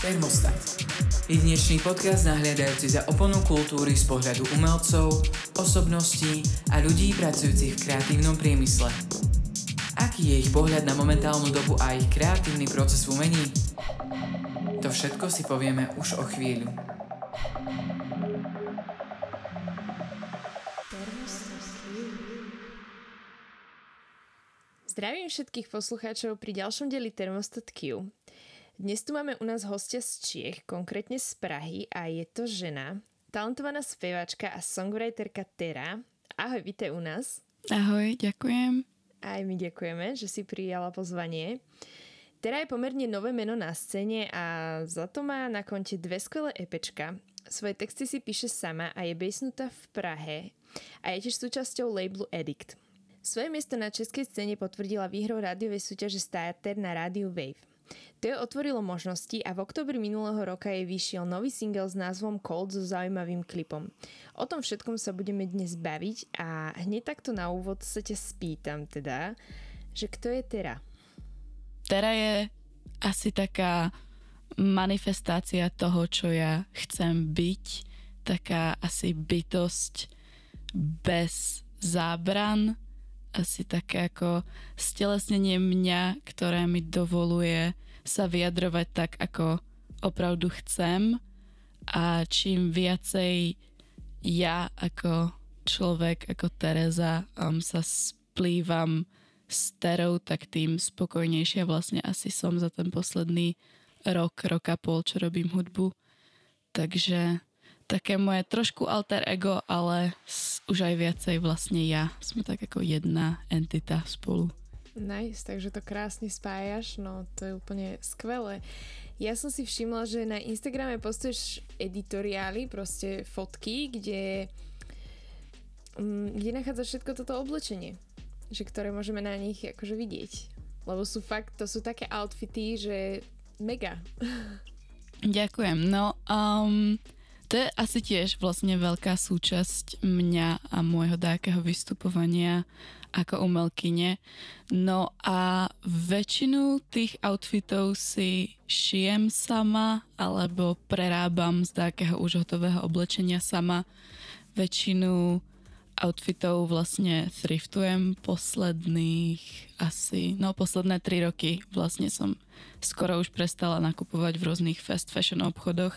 Termostat. Jedinečný podcast nahliadajúci za oponu kultúry z pohľadu umelcov, osobností a ľudí pracujúcich v kreatívnom priemysle. Aký je ich pohľad na momentálnu dobu a ich kreatívny proces v umení? To všetko si povieme už o chvíľu. Zdravím všetkých poslucháčov pri ďalšom deli Thermostat Q. Dnes tu máme u nás hostia z Čiech, konkrétne z Prahy a je to žena, talentovaná speváčka a songwriterka Tera. Ahoj, vítaj u nás. Ahoj, ďakujem. Aj my ďakujeme, že si prijala pozvanie. Tera je pomerne nové meno na scéne a za to má na konte dve skvelé epečka. Svoje texty si píše sama a je basnutá v Prahe a je tiež súčasťou labelu Edict. Svoje miesto na českej scéne potvrdila výhrou rádiovej súťaže Starter na rádiu Wave. To otvorilo možnosti a v oktobri minulého roka jej vyšiel nový single s názvom Cold so zaujímavým klipom. O tom všetkom sa budeme dnes baviť a hneď takto na úvod sa ťa spýtam teda, že kto je Tera? Tera je asi taká manifestácia toho, čo ja chcem byť. Taká asi bytosť bez zábran. Asi také ako stelesnenie mňa, ktoré mi dovoluje sa vyjadrovať tak, ako opravdu chcem a čím viacej ja ako človek, ako Tereza um, sa splývam s Terou, tak tým spokojnejšia vlastne asi som za ten posledný rok, rok a pol, čo robím hudbu. Takže také moje trošku alter ego, ale už aj viacej vlastne ja. Sme tak ako jedna entita spolu. Nice, takže to krásne spájaš, no to je úplne skvelé. Ja som si všimla, že na Instagrame postuješ editoriály, proste fotky, kde, mm, kde nachádza všetko toto oblečenie, že ktoré môžeme na nich akože vidieť. Lebo sú fakt, to sú také outfity, že mega. Ďakujem. No, um, to je asi tiež vlastne veľká súčasť mňa a môjho dákeho vystupovania ako umelkyne. No a väčšinu tých outfitov si šijem sama alebo prerábam z takého už hotového oblečenia sama. Väčšinu outfitov vlastne thriftujem posledných asi, no posledné tri roky vlastne som skoro už prestala nakupovať v rôznych fast fashion obchodoch.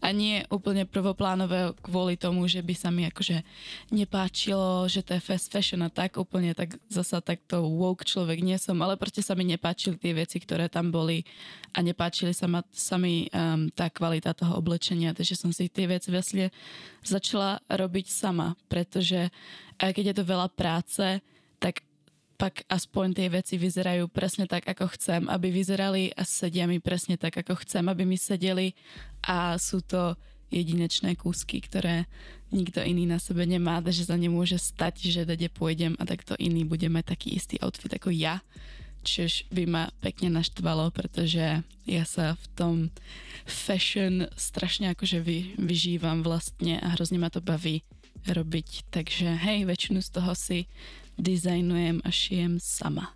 A nie úplne prvoplánové kvôli tomu, že by sa mi akože nepáčilo, že to je fast fashion a tak úplne tak zasa takto woke človek nie som, ale proste sa mi nepáčili tie veci, ktoré tam boli a nepáčili sa, ma, sa mi um, tá kvalita toho oblečenia, takže som si tie veci vlastne začala robiť sama, pretože keď je to veľa práce, tak pak aspoň tie veci vyzerajú presne tak, ako chcem, aby vyzerali a sedia mi presne tak, ako chcem, aby mi sedeli a sú to jedinečné kúsky, ktoré nikto iný na sebe nemá, takže sa nemôže stať, že kde pôjdem a takto iný bude mať taký istý outfit ako ja. Čiž by ma pekne naštvalo, pretože ja sa v tom fashion strašne akože vy, vyžívam vlastne a hrozne ma to baví robiť. Takže hej, väčšinu z toho si dizajnujem a šijem sama.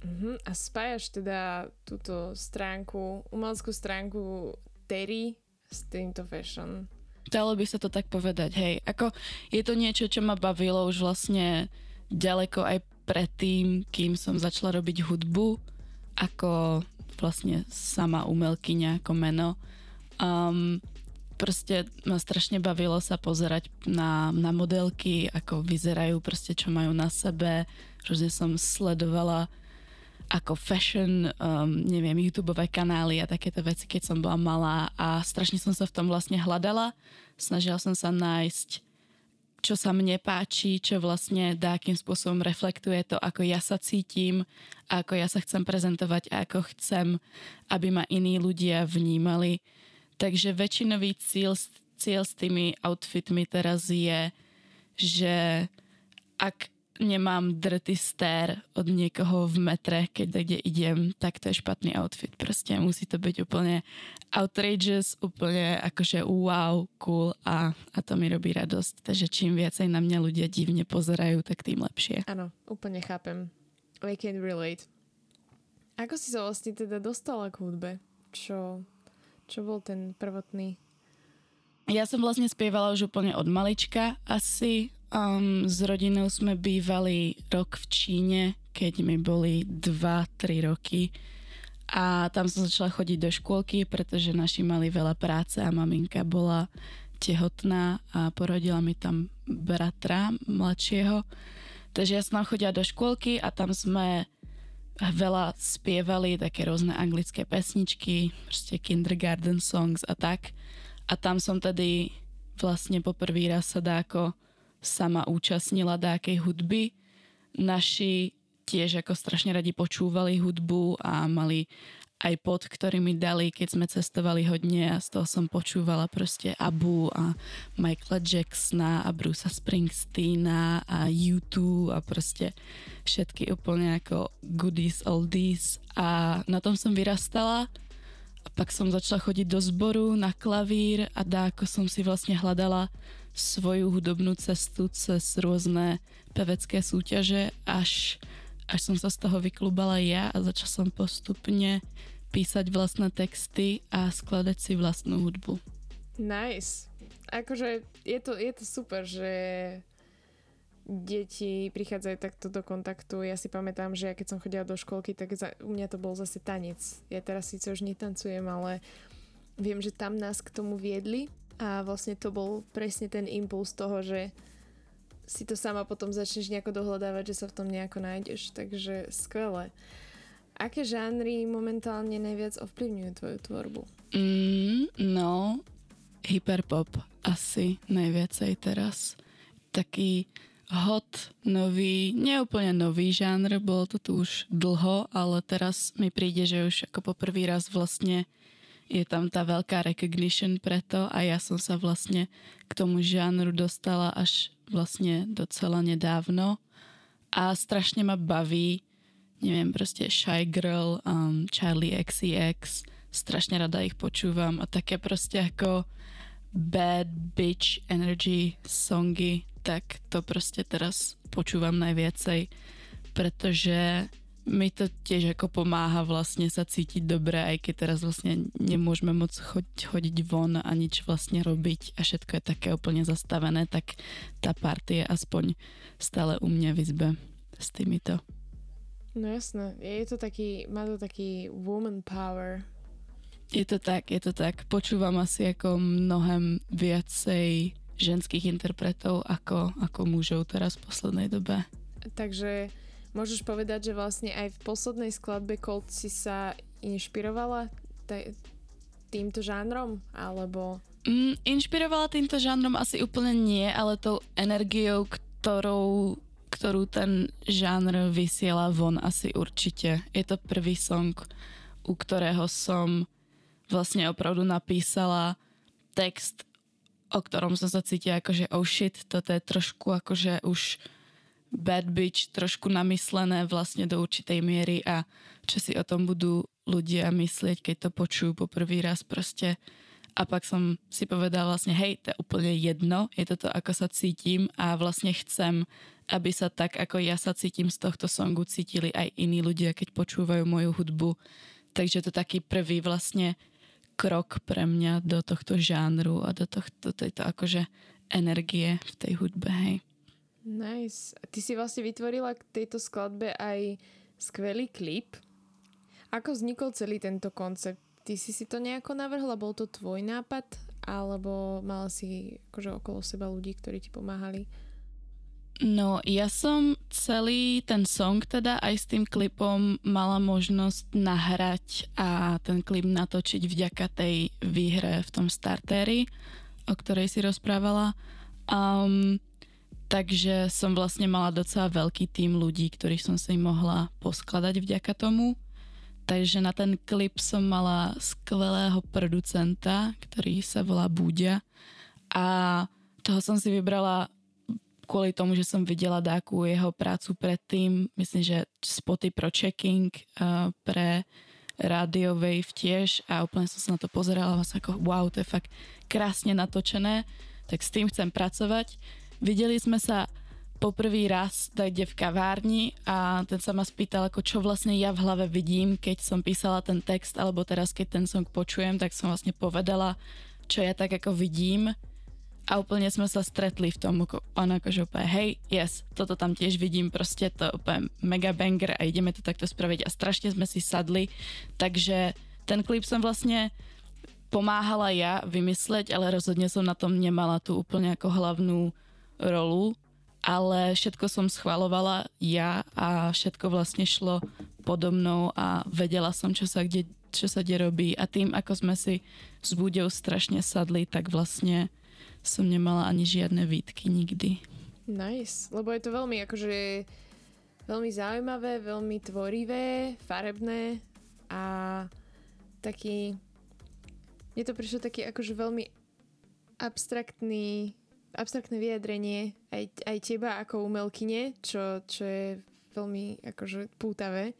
Uh-huh. A spájaš teda túto stránku, umeleckú stránku Terry s týmto fashion? Dalo by sa to tak povedať, hej. Ako je to niečo, čo ma bavilo už vlastne ďaleko aj predtým, kým som začala robiť hudbu, ako vlastne sama umelkyňa, ako meno. Um, proste ma strašne bavilo sa pozerať na, na modelky, ako vyzerajú, proste čo majú na sebe. Rôzne som sledovala ako fashion, um, neviem, youtube kanály a takéto veci, keď som bola malá a strašne som sa v tom vlastne hľadala. Snažila som sa nájsť čo sa mne páči, čo vlastne akým spôsobom reflektuje to, ako ja sa cítim, ako ja sa chcem prezentovať a ako chcem, aby ma iní ľudia vnímali. Takže väčšinový cieľ, cieľ s tými outfitmi teraz je, že ak nemám dirty stare od niekoho v metre, keď kde idem, tak to je špatný outfit. Proste musí to byť úplne outrageous, úplne akože wow, cool a, a to mi robí radosť. Takže čím viacej na mňa ľudia divne pozerajú, tak tým lepšie. Áno, úplne chápem. I can relate. Ako si sa vlastne teda dostala k hudbe? Čo, Čo bol ten prvotný? Ja som vlastne spievala už úplne od malička asi. Um, s rodinou sme bývali rok v Číne, keď mi boli 2-3 roky. A tam som začala chodiť do škôlky, pretože naši mali veľa práce a maminka bola tehotná a porodila mi tam bratra mladšieho. Takže ja som chodila do škôlky a tam sme veľa spievali také rôzne anglické pesničky, proste kindergarten songs a tak. A tam som tedy vlastne poprvý raz sa dáko sama účastnila dákej hudby. Naši tiež ako strašne radi počúvali hudbu a mali aj pod, ktorý mi dali, keď sme cestovali hodne a z toho som počúvala proste Abu a Michaela Jacksona a Brucea Springsteena a U2 a proste všetky úplne ako goodies, oldies. A na tom som vyrastala a pak som začala chodiť do zboru na klavír a dáko som si vlastne hľadala svoju hudobnú cestu cez rôzne pevecké súťaže až až som sa z toho vyklubala ja a začala som postupne písať vlastné texty a skladať si vlastnú hudbu. Nice. Akože je to, je to super, že deti prichádzajú takto do kontaktu. Ja si pamätám, že ja keď som chodila do školky, tak za, u mňa to bol zase tanec. Ja teraz síce už netancujem, ale viem, že tam nás k tomu viedli a vlastne to bol presne ten impuls toho, že si to sama potom začneš nejako dohľadávať, že sa v tom nejako nájdeš. Takže skvelé. Aké žánry momentálne najviac ovplyvňujú tvoju tvorbu? Mm, no, hyperpop asi najviacej teraz. Taký hot, nový, neúplne nový žánr, bolo to tu už dlho, ale teraz mi príde, že už ako poprvý raz vlastne je tam tá veľká recognition preto a ja som sa vlastne k tomu žánru dostala až vlastne docela nedávno. A strašne ma baví, neviem, proste Shy Girl, um, Charlie XCX, strašne rada ich počúvam a také proste ako bad bitch energy songy, tak to proste teraz počúvam najviacej, pretože mi to tiež ako pomáha vlastne sa cítiť dobre, aj keď teraz vlastne nemôžeme moc chodiť, chodiť von a nič vlastne robiť a všetko je také úplne zastavené, tak tá party je aspoň stále u mňa v izbe s týmito. No jasné, je to taký, má to taký woman power. Je to tak, je to tak. Počúvam asi ako mnohem viacej ženských interpretov ako, ako mužov teraz v poslednej dobe. Takže Môžeš povedať, že vlastne aj v poslednej skladbe Cold si sa inšpirovala t- týmto žánrom, alebo... Mm, inšpirovala týmto žánrom asi úplne nie, ale tou energiou, ktorou, ktorú ten žánr vysiela von asi určite. Je to prvý song, u ktorého som vlastne opravdu napísala text, o ktorom som sa cítila akože oh shit, toto je trošku akože už bad bitch trošku namyslené vlastne do určitej miery a čo si o tom budú ľudia myslieť, keď to počujú po prvý raz proste. A pak som si povedala vlastne, hej, to je úplne jedno, je to to, ako sa cítim a vlastne chcem, aby sa tak, ako ja sa cítim z tohto songu, cítili aj iní ľudia, keď počúvajú moju hudbu. Takže to taký prvý vlastne krok pre mňa do tohto žánru a do, tohto, tejto akože energie v tej hudbe, hej. Nice. Ty si vlastne vytvorila k tejto skladbe aj skvelý klip. Ako vznikol celý tento koncept? Ty si si to nejako navrhla? Bol to tvoj nápad? Alebo mal si akože okolo seba ľudí, ktorí ti pomáhali? No, ja som celý ten song teda aj s tým klipom mala možnosť nahrať a ten klip natočiť vďaka tej výhre v tom startéri, o ktorej si rozprávala. Um, Takže som vlastne mala docela veľký tým ľudí, ktorých som si mohla poskladať vďaka tomu. Takže na ten klip som mala skvelého producenta, ktorý sa volá Búďa. A toho som si vybrala kvôli tomu, že som videla dáku jeho prácu predtým. Myslím, že spoty pro checking uh, pre Radio Wave tiež a úplne som sa na to pozerala a ako wow, to je fakt krásne natočené, tak s tým chcem pracovať Videli sme sa poprvý raz kde v kavárni a ten sa ma spýtal, ako čo vlastne ja v hlave vidím, keď som písala ten text, alebo teraz keď ten song počujem, tak som vlastne povedala, čo ja tak ako vidím. A úplne sme sa stretli v tom, ako, on akože úplne, hej, yes, toto tam tiež vidím, proste to úplne mega banger a ideme to takto spraviť. A strašne sme si sadli, takže ten klip som vlastne pomáhala ja vymysleť, ale rozhodne som na tom nemala tú úplne ako hlavnú rolu, ale všetko som schvalovala ja a všetko vlastne šlo podo mnou a vedela som, čo sa kde, čo sa kde robí a tým, ako sme si s Búďou strašne sadli, tak vlastne som nemala ani žiadne výtky nikdy. Nice, lebo je to veľmi akože veľmi zaujímavé, veľmi tvorivé, farebné a taký mne to prišlo taký akože veľmi abstraktný abstraktné vyjadrenie aj, aj teba ako umelkyne, čo, čo je veľmi akože pútavé.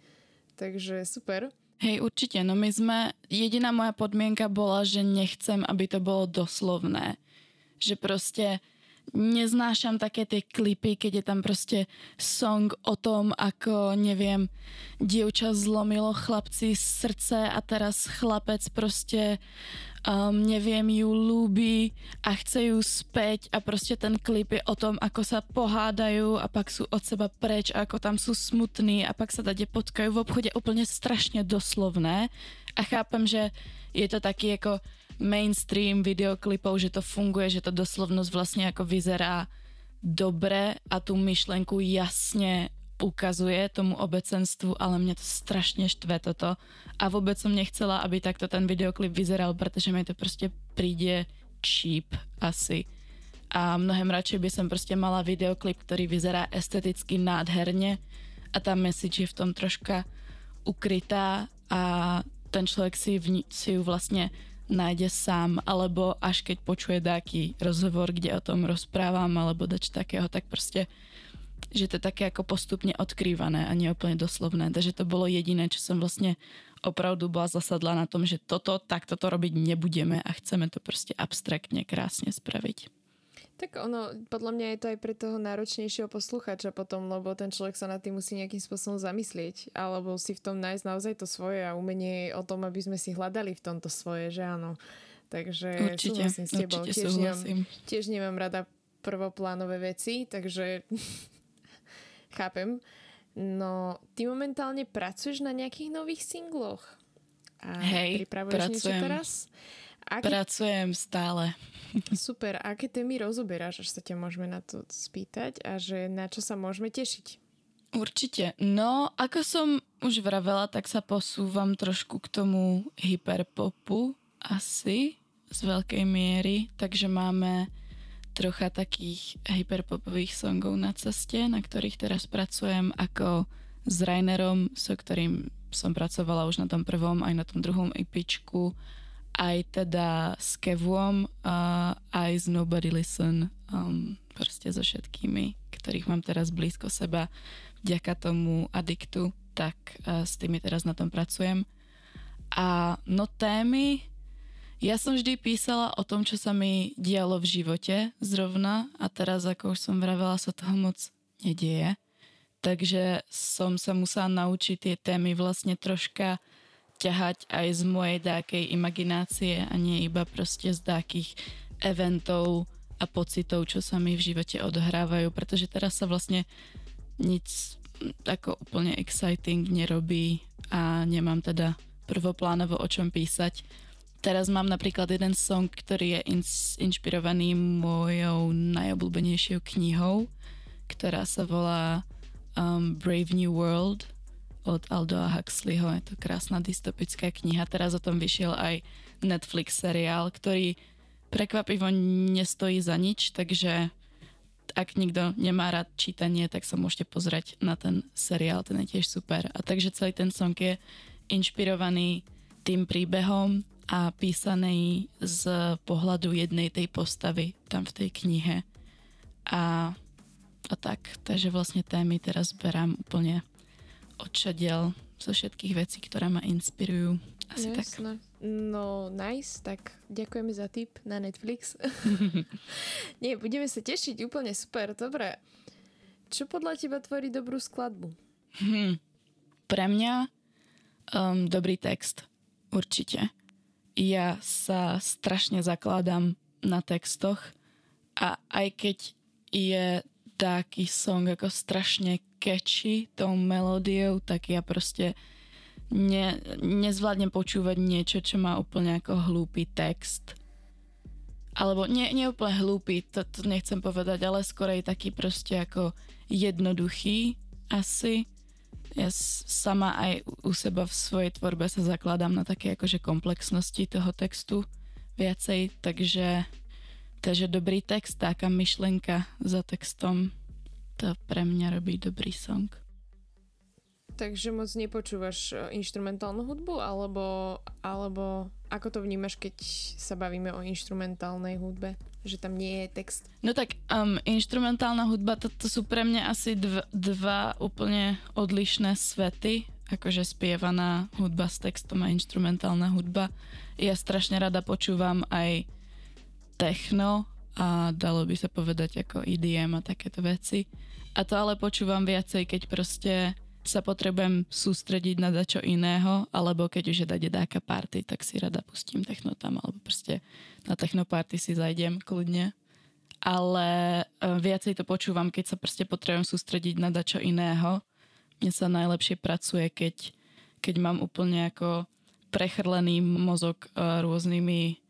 Takže super. Hej, určite. No my sme, jediná moja podmienka bola, že nechcem, aby to bolo doslovné. Že proste neznášam také tie klipy, keď je tam proste song o tom, ako, neviem, dievča zlomilo chlapci srdce a teraz chlapec proste um, neviem, ju ľúbi a chce ju späť a proste ten klip je o tom, ako sa pohádajú a pak sú od seba preč a ako tam sú smutní a pak sa dade potkajú v obchode úplne strašne doslovné. A chápem, že je to taký ako mainstream videoklipov, že to funguje, že to doslovnosť vlastne ako vyzerá dobre a tú myšlenku jasne ukazuje tomu obecenstvu, ale mne to strašne štve toto. A vôbec som nechcela, aby takto ten videoklip vyzeral, pretože mi to proste príde cheap asi. A mnohem radšej by som proste mala videoklip, ktorý vyzerá esteticky nádherne a tá message je v tom troška ukrytá a ten človek si, v, si ju vlastne nájde sám, alebo až keď počuje dáky rozhovor, kde o tom rozprávam, alebo dač takého, tak proste že to je také ako postupne odkrývané a nie úplne doslovné. Takže to bolo jediné, čo som vlastne opravdu bola zasadla na tom, že toto, takto to robiť nebudeme a chceme to proste abstraktne, krásne spraviť. Tak ono, podľa mňa je to aj pre toho náročnejšieho posluchača potom, lebo ten človek sa nad tým musí nejakým spôsobom zamyslieť, alebo si v tom nájsť naozaj to svoje a umenie o tom, aby sme si hľadali v tomto svoje, že áno. Takže určite, súhlasím s tebou. Určite tiež, súhlasím. Nemám, tiež nemám rada prvoplánové veci, takže Chápem. No, ty momentálne pracuješ na nejakých nových singloch. A Hej, pripravuješ pracujem. niečo teraz? Aké... Pracujem stále. Super. Aké témy rozoberáš, až sa ťa môžeme na to spýtať a že na čo sa môžeme tešiť? Určite. No, ako som už vravela, tak sa posúvam trošku k tomu hyperpopu asi z veľkej miery, takže máme trocha takých hyperpopových songov na ceste, na ktorých teraz pracujem ako s Rainerom, so ktorým som pracovala už na tom prvom aj na tom druhom EPčku, aj teda s Kevom, uh, aj s Nobody Listen, um, proste so všetkými, ktorých mám teraz blízko seba vďaka tomu adiktu, tak uh, s tými teraz na tom pracujem. A no témy, ja som vždy písala o tom, čo sa mi dialo v živote zrovna a teraz, ako už som vravela, sa toho moc nedieje. Takže som sa musela naučiť tie témy vlastne troška ťahať aj z mojej dákej imaginácie a nie iba proste z dákých eventov a pocitov, čo sa mi v živote odohrávajú, pretože teraz sa vlastne nic ako úplne exciting nerobí a nemám teda prvoplánovo o čom písať Teraz mám napríklad jeden song, ktorý je inšpirovaný mojou najobľúbenejšou knihou, ktorá sa volá um, Brave New World od Aldoa Huxleyho. Je to krásna dystopická kniha. Teraz o tom vyšiel aj Netflix seriál, ktorý prekvapivo nestojí za nič, takže ak nikto nemá rád čítanie, tak sa môžete pozrieť na ten seriál, ten je tiež super. A takže celý ten song je inšpirovaný tým príbehom a písaný z pohľadu jednej tej postavy tam v tej knihe. A, a tak, takže vlastne témy teraz berám úplne odšadiel zo všetkých vecí, ktoré ma inspirujú. Asi Jasné. tak. No, nice, tak ďakujeme za tip na Netflix. Nie, budeme sa tešiť, úplne super, dobre. Čo podľa teba tvorí dobrú skladbu? Hm. Pre mňa um, dobrý text. Určite. Ja sa strašne zakladám na textoch a aj keď je taký song ako strašne catchy tou melódiou, tak ja proste ne, nezvládnem počúvať niečo, čo má úplne ako hlúpy text. Alebo nie, nie úplne hlúpy, to, to nechcem povedať, ale skorej taký proste ako jednoduchý asi. Ja sama aj u seba v svojej tvorbe sa zakladám na také akože komplexnosti toho textu viacej, takže, takže dobrý text, taká myšlenka za textom, to pre mňa robí dobrý song. Takže moc nepočúvaš e, instrumentálnu hudbu, alebo, alebo ako to vnímaš, keď sa bavíme o instrumentálnej hudbe? Že tam nie je text? No tak um, instrumentálna hudba, to, to sú pre mňa asi dv, dva úplne odlišné svety, akože spievaná hudba s textom a instrumentálna hudba. Ja strašne rada počúvam aj techno a dalo by sa povedať ako EDM a takéto veci. A to ale počúvam viacej, keď proste sa potrebujem sústrediť na dačo iného, alebo keď už je dať dáka party, tak si rada pustím techno tam, alebo proste na techno party si zajdem kľudne. Ale e, viacej to počúvam, keď sa proste potrebujem sústrediť na dačo iného. Mne sa najlepšie pracuje, keď, keď mám úplne ako prechrlený mozog e, rôznymi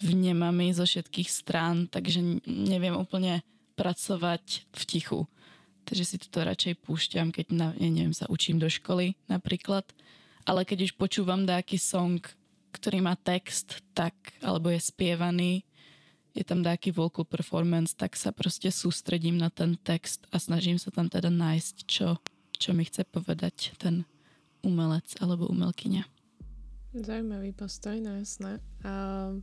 vnemami zo všetkých strán, takže neviem úplne pracovať v tichu takže si to radšej púšťam, keď na, ja neviem, sa učím do školy napríklad. Ale keď už počúvam nejaký song, ktorý má text, tak, alebo je spievaný, je tam nejaký vocal performance, tak sa proste sústredím na ten text a snažím sa tam teda nájsť, čo, čo mi chce povedať ten umelec alebo umelkyňa. Zaujímavý postoj, no jasné. A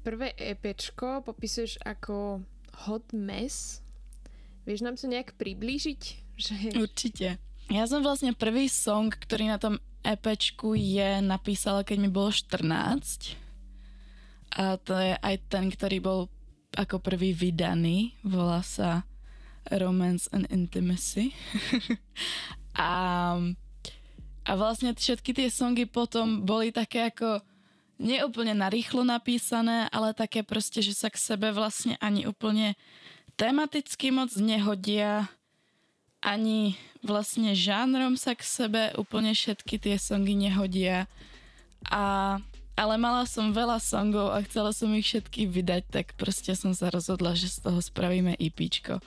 prvé EPčko popisuješ ako hot mess, Vieš nám to nejak priblížiť? Že... Určite. Ja som vlastne prvý song, ktorý na tom EPčku je, napísala, keď mi bolo 14. A to je aj ten, ktorý bol ako prvý vydaný. Volá sa Romance and Intimacy. a, a vlastne všetky tie songy potom boli také ako neúplne narýchlo napísané, ale také proste, že sa k sebe vlastne ani úplne tematicky moc nehodia, ani vlastne žánrom sa k sebe úplne všetky tie songy nehodia. A, ale mala som veľa songov a chcela som ich všetky vydať, tak proste som sa rozhodla, že z toho spravíme EPčko.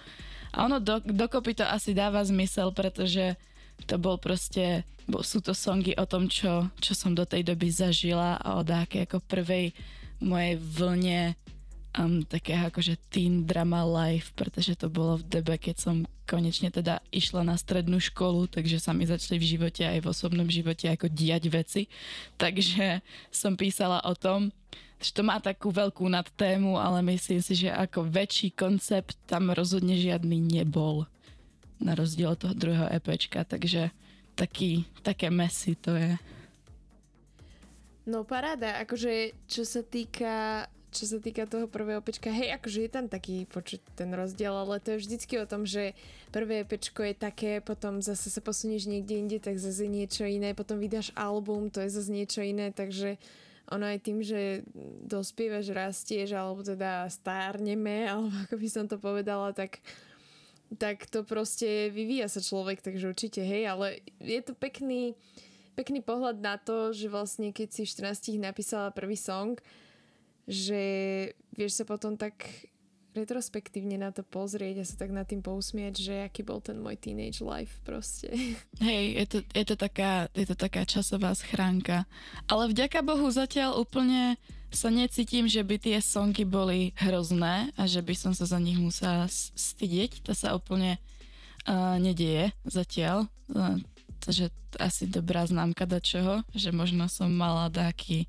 A ono do, dokopy to asi dáva zmysel, pretože to bol proste, bo sú to songy o tom, čo, čo som do tej doby zažila a o dáke ako prvej mojej vlne um, také akože teen drama life, pretože to bolo v debe, keď som konečne teda išla na strednú školu, takže sa mi začali v živote aj v osobnom živote ako diať veci. Takže som písala o tom, že to má takú veľkú nadtému, ale myslím si, že ako väčší koncept tam rozhodne žiadny nebol. Na rozdiel od toho druhého EPčka, takže taký, také messy to je. No paráda, akože čo sa týka čo sa týka toho prvého pečka, hej, akože je tam taký počuť ten rozdiel, ale to je vždycky o tom, že prvé pečko je také, potom zase sa posunieš niekde inde, tak zase niečo iné, potom vydáš album, to je zase niečo iné, takže ono aj tým, že dospievaš, rastieš, alebo teda stárneme, alebo ako by som to povedala, tak tak to proste vyvíja sa človek, takže určite, hej, ale je to pekný, pekný pohľad na to, že vlastne keď si 14 napísala prvý song, že vieš sa potom tak retrospektívne na to pozrieť a sa tak nad tým pousmiať, že aký bol ten môj teenage life proste. Hej, je to, je to, taká, je to taká časová schránka. Ale vďaka Bohu zatiaľ úplne sa necítim, že by tie songy boli hrozné a že by som sa za nich musela stydeť. To sa úplne uh, nedieje zatiaľ. Uh, takže asi dobrá známka do čoho, že možno som mala taký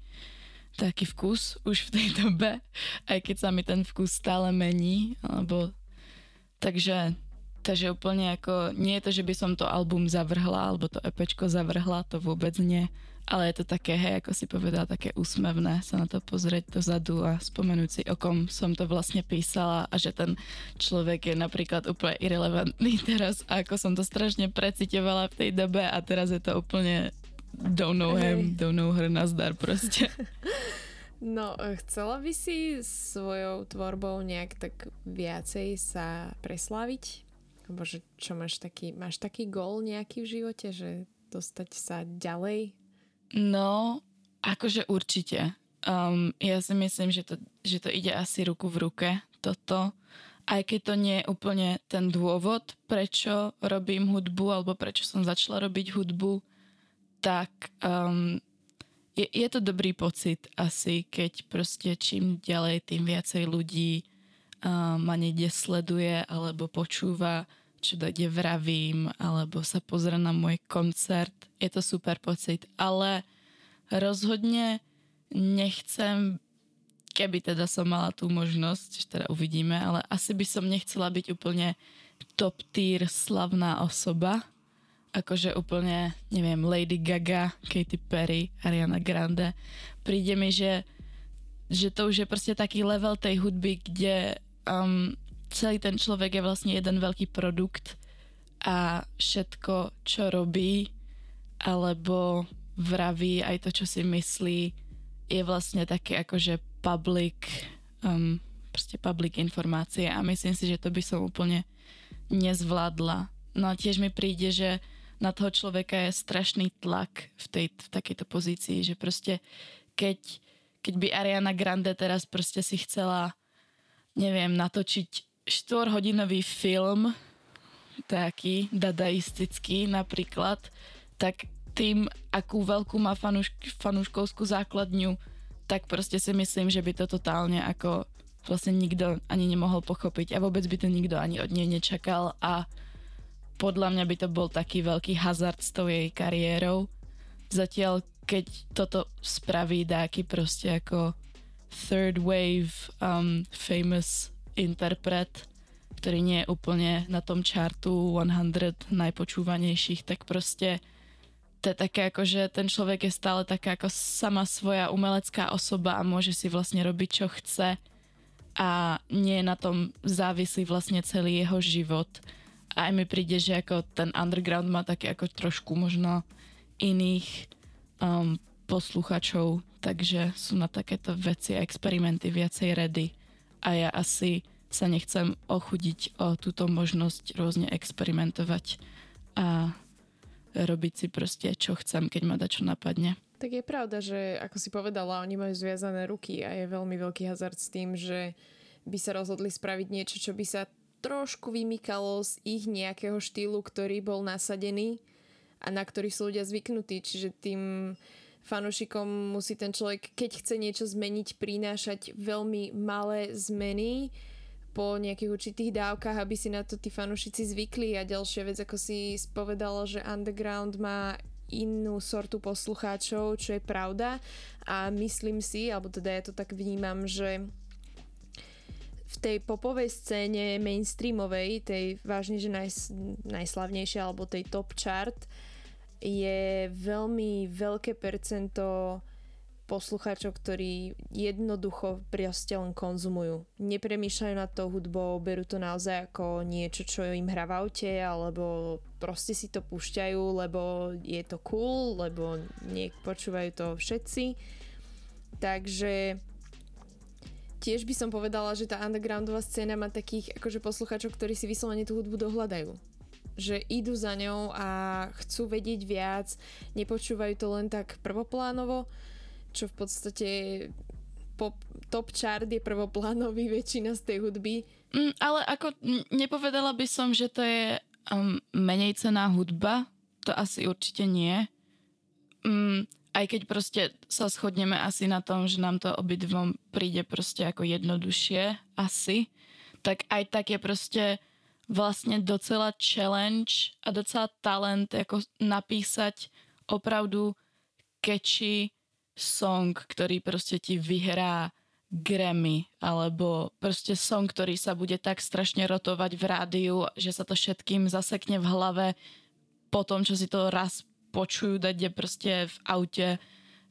taký vkus už v tej dobe, aj keď sa mi ten vkus stále mení, alebo takže, takže úplne ako, nie je to, že by som to album zavrhla, alebo to EPčko zavrhla, to vôbec nie, ale je to také, hej, ako si povedal, také úsmevné sa na to pozrieť dozadu a spomenúť si, o kom som to vlastne písala a že ten človek je napríklad úplne irrelevantný teraz a ako som to strašne precitovala v tej dobe a teraz je to úplne don't know him, don't know her, nazdar proste. No, chcela by si svojou tvorbou nejak tak viacej sa presláviť? Alebo že čo máš taký, máš taký gól nejaký v živote, že dostať sa ďalej? No, akože určite. Um, ja si myslím, že to, že to ide asi ruku v ruke, toto. Aj keď to nie je úplne ten dôvod, prečo robím hudbu, alebo prečo som začala robiť hudbu, tak um, je, je to dobrý pocit asi, keď proste čím ďalej, tým viacej ľudí uh, ma niekde sleduje alebo počúva, čo kde vravím, alebo sa pozrie na môj koncert. Je to super pocit, ale rozhodne nechcem, keby teda som mala tú možnosť, teda uvidíme, ale asi by som nechcela byť úplne top tier slavná osoba, akože úplne, neviem, Lady Gaga, Katy Perry, Ariana Grande. Príde mi, že, že to už je proste taký level tej hudby, kde um, celý ten človek je vlastne jeden veľký produkt a všetko, čo robí, alebo vraví aj to, čo si myslí, je vlastne také akože public, um, proste public informácie a myslím si, že to by som úplne nezvládla. No a tiež mi príde, že na toho človeka je strašný tlak v, tej, v takejto pozícii, že proste keď, keď by Ariana Grande teraz proste si chcela, neviem, natočiť 4-hodinový film, taký dadaistický napríklad, tak tým, akú veľkú má fanúš, fanúškovskú základňu, tak proste si myslím, že by to totálne ako vlastne nikto ani nemohol pochopiť a vôbec by to nikto ani od nej nečakal a podľa mňa by to bol taký veľký hazard s tou jej kariérou. Zatiaľ, keď toto spraví dáky proste ako third wave um, famous interpret, ktorý nie je úplne na tom chartu 100 najpočúvanejších, tak proste to je také ako, že ten človek je stále taká ako sama svoja umelecká osoba a môže si vlastne robiť, čo chce a nie je na tom závislý vlastne celý jeho život aj mi príde, že ako ten underground má také ako trošku možno iných um, posluchačov, takže sú na takéto veci a experimenty viacej ready. A ja asi sa nechcem ochudiť o túto možnosť rôzne experimentovať a robiť si proste, čo chcem, keď ma čo napadne. Tak je pravda, že ako si povedala, oni majú zviazané ruky a je veľmi veľký hazard s tým, že by sa rozhodli spraviť niečo, čo by sa trošku vymykalo z ich nejakého štýlu, ktorý bol nasadený a na ktorý sú ľudia zvyknutí. Čiže tým fanúšikom musí ten človek, keď chce niečo zmeniť, prinášať veľmi malé zmeny po nejakých určitých dávkach, aby si na to tí fanúšici zvykli. A ďalšia vec, ako si spovedala, že underground má inú sortu poslucháčov, čo je pravda. A myslím si, alebo teda ja to tak vnímam, že v tej popovej scéne mainstreamovej, tej vážne, že naj, najslavnejšia alebo tej top chart, je veľmi veľké percento poslucháčov, ktorí jednoducho proste len konzumujú. Nepremýšľajú nad tou hudbou, berú to naozaj ako niečo, čo im hrá v aute, alebo proste si to púšťajú, lebo je to cool, lebo nie počúvajú to všetci. Takže tiež by som povedala, že tá undergroundová scéna má takých akože posluchačov, ktorí si vyslovene tú hudbu dohľadajú. Že idú za ňou a chcú vedieť viac, nepočúvajú to len tak prvoplánovo, čo v podstate pop, top chart je prvoplánový väčšina z tej hudby. Mm, ale ako nepovedala by som, že to je um, menej cená hudba, to asi určite nie. Mm, aj keď proste sa shodneme asi na tom, že nám to obidvom príde proste ako jednoduchšie asi, tak aj tak je proste vlastne docela challenge a docela talent ako napísať opravdu catchy song, ktorý proste ti vyhrá Grammy, alebo proste song, ktorý sa bude tak strašne rotovať v rádiu, že sa to všetkým zasekne v hlave po tom, čo si to raz počujú dať proste v aute.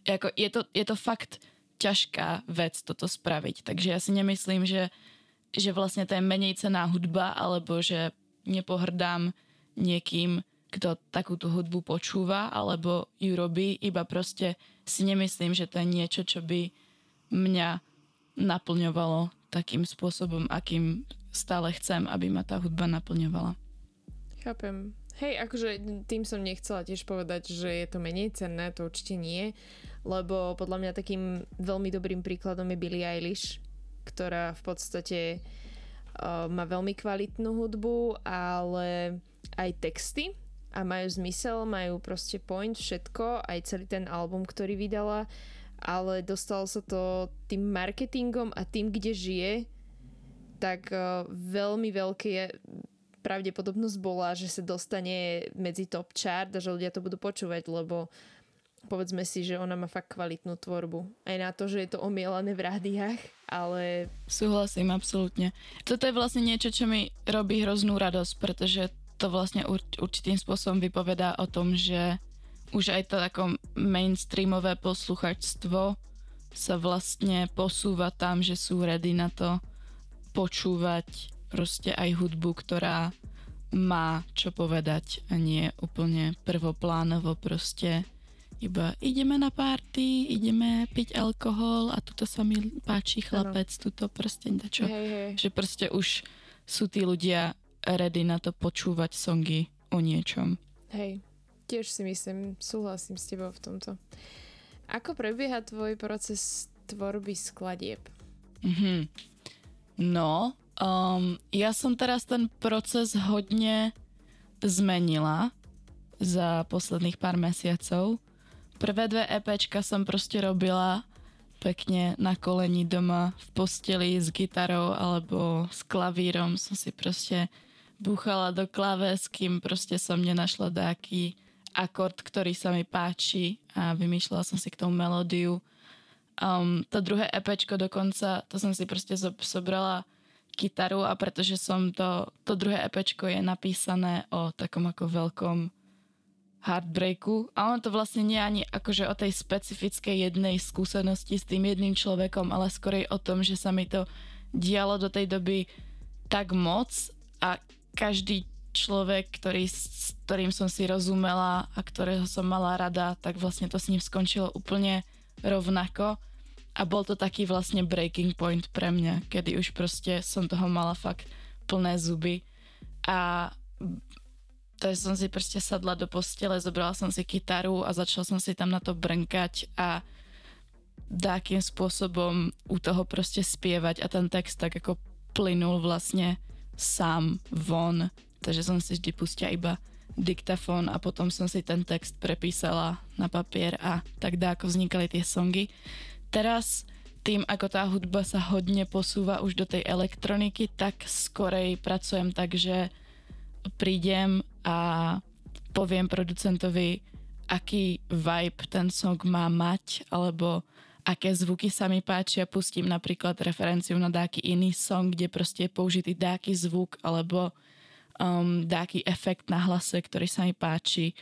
Jako je, to, je to fakt ťažká vec toto spraviť. Takže ja si nemyslím, že, že vlastne to je menej cená hudba, alebo že nepohrdám niekým, kto takúto hudbu počúva, alebo ju robí, iba proste si nemyslím, že to je niečo, čo by mňa naplňovalo takým spôsobom, akým stále chcem, aby ma tá hudba naplňovala. Chápem. Hej, akože tým som nechcela tiež povedať, že je to menej cenné, to určite nie, lebo podľa mňa takým veľmi dobrým príkladom je Billie Eilish, ktorá v podstate uh, má veľmi kvalitnú hudbu, ale aj texty a majú zmysel, majú proste point, všetko, aj celý ten album, ktorý vydala, ale dostalo sa to tým marketingom a tým, kde žije, tak uh, veľmi veľké pravdepodobnosť bola, že sa dostane medzi top chart a že ľudia to budú počúvať, lebo povedzme si, že ona má fakt kvalitnú tvorbu. Aj na to, že je to omielané v rádiách, ale... Súhlasím, absolútne. Toto je vlastne niečo, čo mi robí hroznú radosť, pretože to vlastne určitým spôsobom vypovedá o tom, že už aj to takom mainstreamové posluchačstvo sa vlastne posúva tam, že sú ready na to počúvať proste aj hudbu, ktorá má čo povedať a nie úplne prvoplánovo proste iba ideme na party, ideme piť alkohol a tuto sa mi páči chlapec, ano. tuto proste čo. Hej, hej. Že proste už sú tí ľudia ready na to počúvať songy o niečom. Hej, tiež si myslím, súhlasím s tebou v tomto. Ako prebieha tvoj proces tvorby skladieb? Mm-hmm. No, Um, ja som teraz ten proces hodne zmenila za posledných pár mesiacov. Prvé dve EPčka som proste robila pekne na koleni doma v posteli s gitarou alebo s klavírom som si proste búchala do klaves, kým proste som nenašla nejaký akord, ktorý sa mi páči a vymýšľala som si k tomu melódiu. Um, to druhé EPčko dokonca, to som si proste zobrala gitaru a pretože som to, to druhé EPčko je napísané o takom ako veľkom heartbreaku. A ono to vlastne nie ani akože o tej specifickej jednej skúsenosti s tým jedným človekom, ale skorej o tom, že sa mi to dialo do tej doby tak moc a každý človek, ktorý, s ktorým som si rozumela a ktorého som mala rada, tak vlastne to s ním skončilo úplne rovnako a bol to taký vlastne breaking point pre mňa, kedy už proste som toho mala fakt plné zuby. A takže som si proste sadla do postele, zobrala som si kytaru a začala som si tam na to brnkať a dákým spôsobom u toho proste spievať a ten text tak ako plynul vlastne sám von, takže som si vždy pustila iba diktafón a potom som si ten text prepísala na papier a tak dáko vznikali tie songy teraz tým, ako tá hudba sa hodne posúva už do tej elektroniky, tak skorej pracujem tak, že prídem a poviem producentovi, aký vibe ten song má mať, alebo aké zvuky sa mi páčia. Pustím napríklad referenciu na dáky iný song, kde proste je použitý dáky zvuk, alebo um, dáky efekt na hlase, ktorý sa mi páči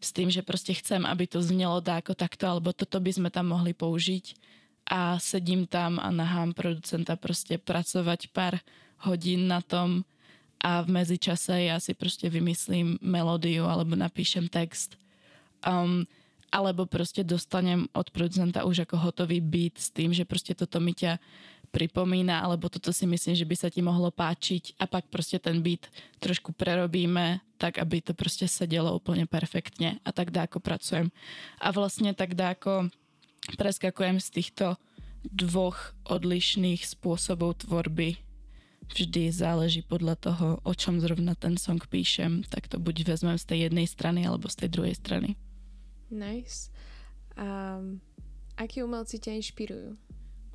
s tým, že proste chcem, aby to znelo dáko takto, alebo toto by sme tam mohli použiť a sedím tam a nahám producenta proste pracovať pár hodín na tom a v medzičase ja si proste vymyslím melódiu alebo napíšem text. Um, alebo proste dostanem od producenta už ako hotový beat s tým, že proste toto mi ťa pripomína, alebo toto si myslím, že by sa ti mohlo páčiť a pak proste ten beat trošku prerobíme, tak aby to proste sedelo úplne perfektne a tak dáko pracujem. A vlastne tak dáko preskakujem z týchto dvoch odlišných spôsobov tvorby. Vždy záleží podľa toho, o čom zrovna ten song píšem, tak to buď vezmem z tej jednej strany, alebo z tej druhej strany. Nice. Um, akí umelci ťa inšpirujú?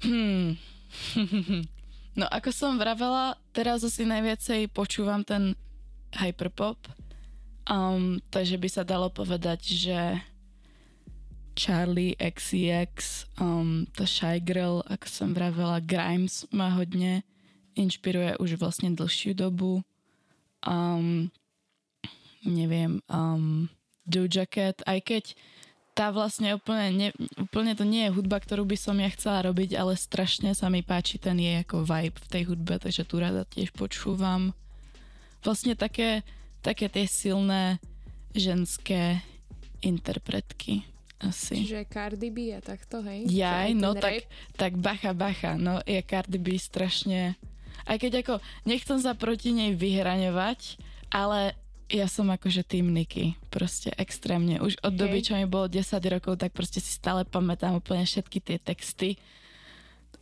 Hmm. no ako som vravela, teraz asi najviacej počúvam ten hyperpop. Um, takže by sa dalo povedať, že Charlie XCX, um, to Shy Girl, ako som vravela, Grimes ma hodne inšpiruje už vlastne dlhšiu dobu. Um, neviem, um, Doja Cat, aj keď tá vlastne úplne, ne, úplne to nie je hudba, ktorú by som ja chcela robiť, ale strašne sa mi páči ten jej ako vibe v tej hudbe, takže tu rada tiež počúvam. Vlastne také, také tie silné ženské interpretky asi. Čiže Cardi B a takto, hej? Jaj, no tak, tak bacha, bacha, no je Cardi B strašne... Aj keď ako, nechcem sa proti nej vyhraňovať, ale ja som akože tým Niky, proste extrémne. Už od doby, Hej. čo mi bolo 10 rokov, tak proste si stále pamätám úplne všetky tie texty.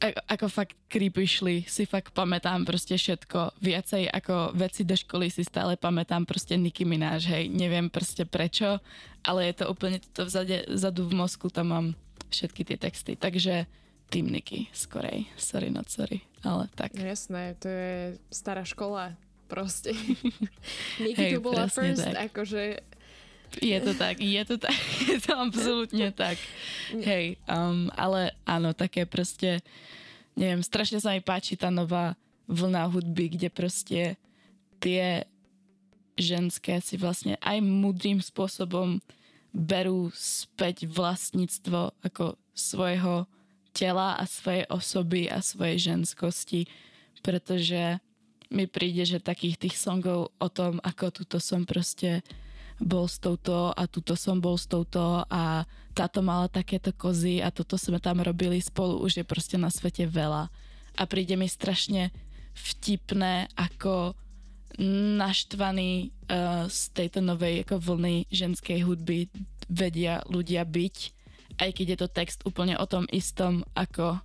Ako fakt creepy šli, si fakt pamätám proste všetko. Viacej ako veci do školy si stále pamätám proste Nicki Minaj, hej. Neviem proste prečo, ale je to úplne to vzade, vzadu v mozku, tam mám všetky tie texty. Takže tým Niky, skorej. Sorry, not sorry. Ale tak. Jasné, to je stará škola, proste. Nikdy Hej, tu bola first, tak. akože Je to tak, je to tak, je to absolútne tak. Hej, um, ale áno, také proste, neviem, strašne sa mi páči tá nová vlna hudby, kde proste tie ženské si vlastne aj mudrým spôsobom berú späť vlastníctvo ako svojho tela a svojej osoby a svojej ženskosti, pretože mi príde, že takých tých songov o tom, ako tuto som proste bol s touto a tuto som bol s touto a táto mala takéto kozy a toto sme tam robili spolu, už je proste na svete veľa. A príde mi strašne vtipné, ako naštvaní uh, z tejto novej ako vlny ženskej hudby vedia ľudia byť, aj keď je to text úplne o tom istom, ako,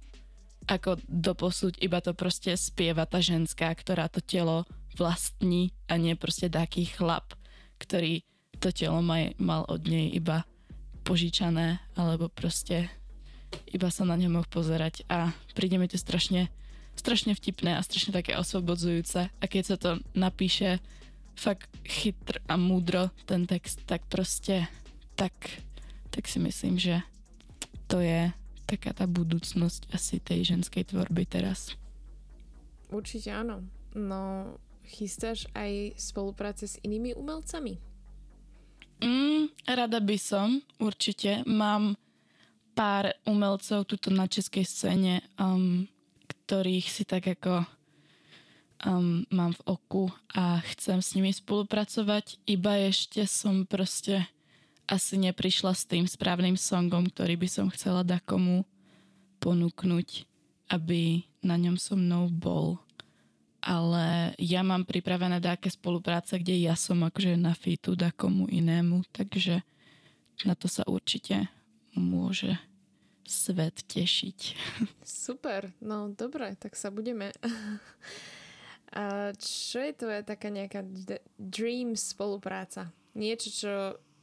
ako doposúť, iba to proste spieva tá ženská, ktorá to telo vlastní a nie proste taký chlap, ktorý to telo maj, mal od nej iba požičané, alebo proste iba sa na ňo mohol pozerať a príde mi to strašne, strašne vtipné a strašne také osvobodzujúce a keď sa to napíše fakt chytr a múdro ten text, tak proste tak, tak si myslím, že to je taká tá budúcnosť asi tej ženskej tvorby teraz. určite áno. No, chystáš aj spolupráce s inými umelcami? Mm, rada by som, určite. Mám pár umelcov tuto na českej scéne, um, ktorých si tak ako um, mám v oku a chcem s nimi spolupracovať. Iba ešte som proste asi neprišla s tým správnym songom, ktorý by som chcela komu ponúknuť, aby na ňom so mnou bol ale ja mám pripravené také spolupráce, kde ja som akože na fitu da komu inému, takže na to sa určite môže svet tešiť. Super, no dobre, tak sa budeme. A čo je tvoja taká nejaká dream spolupráca? Niečo, čo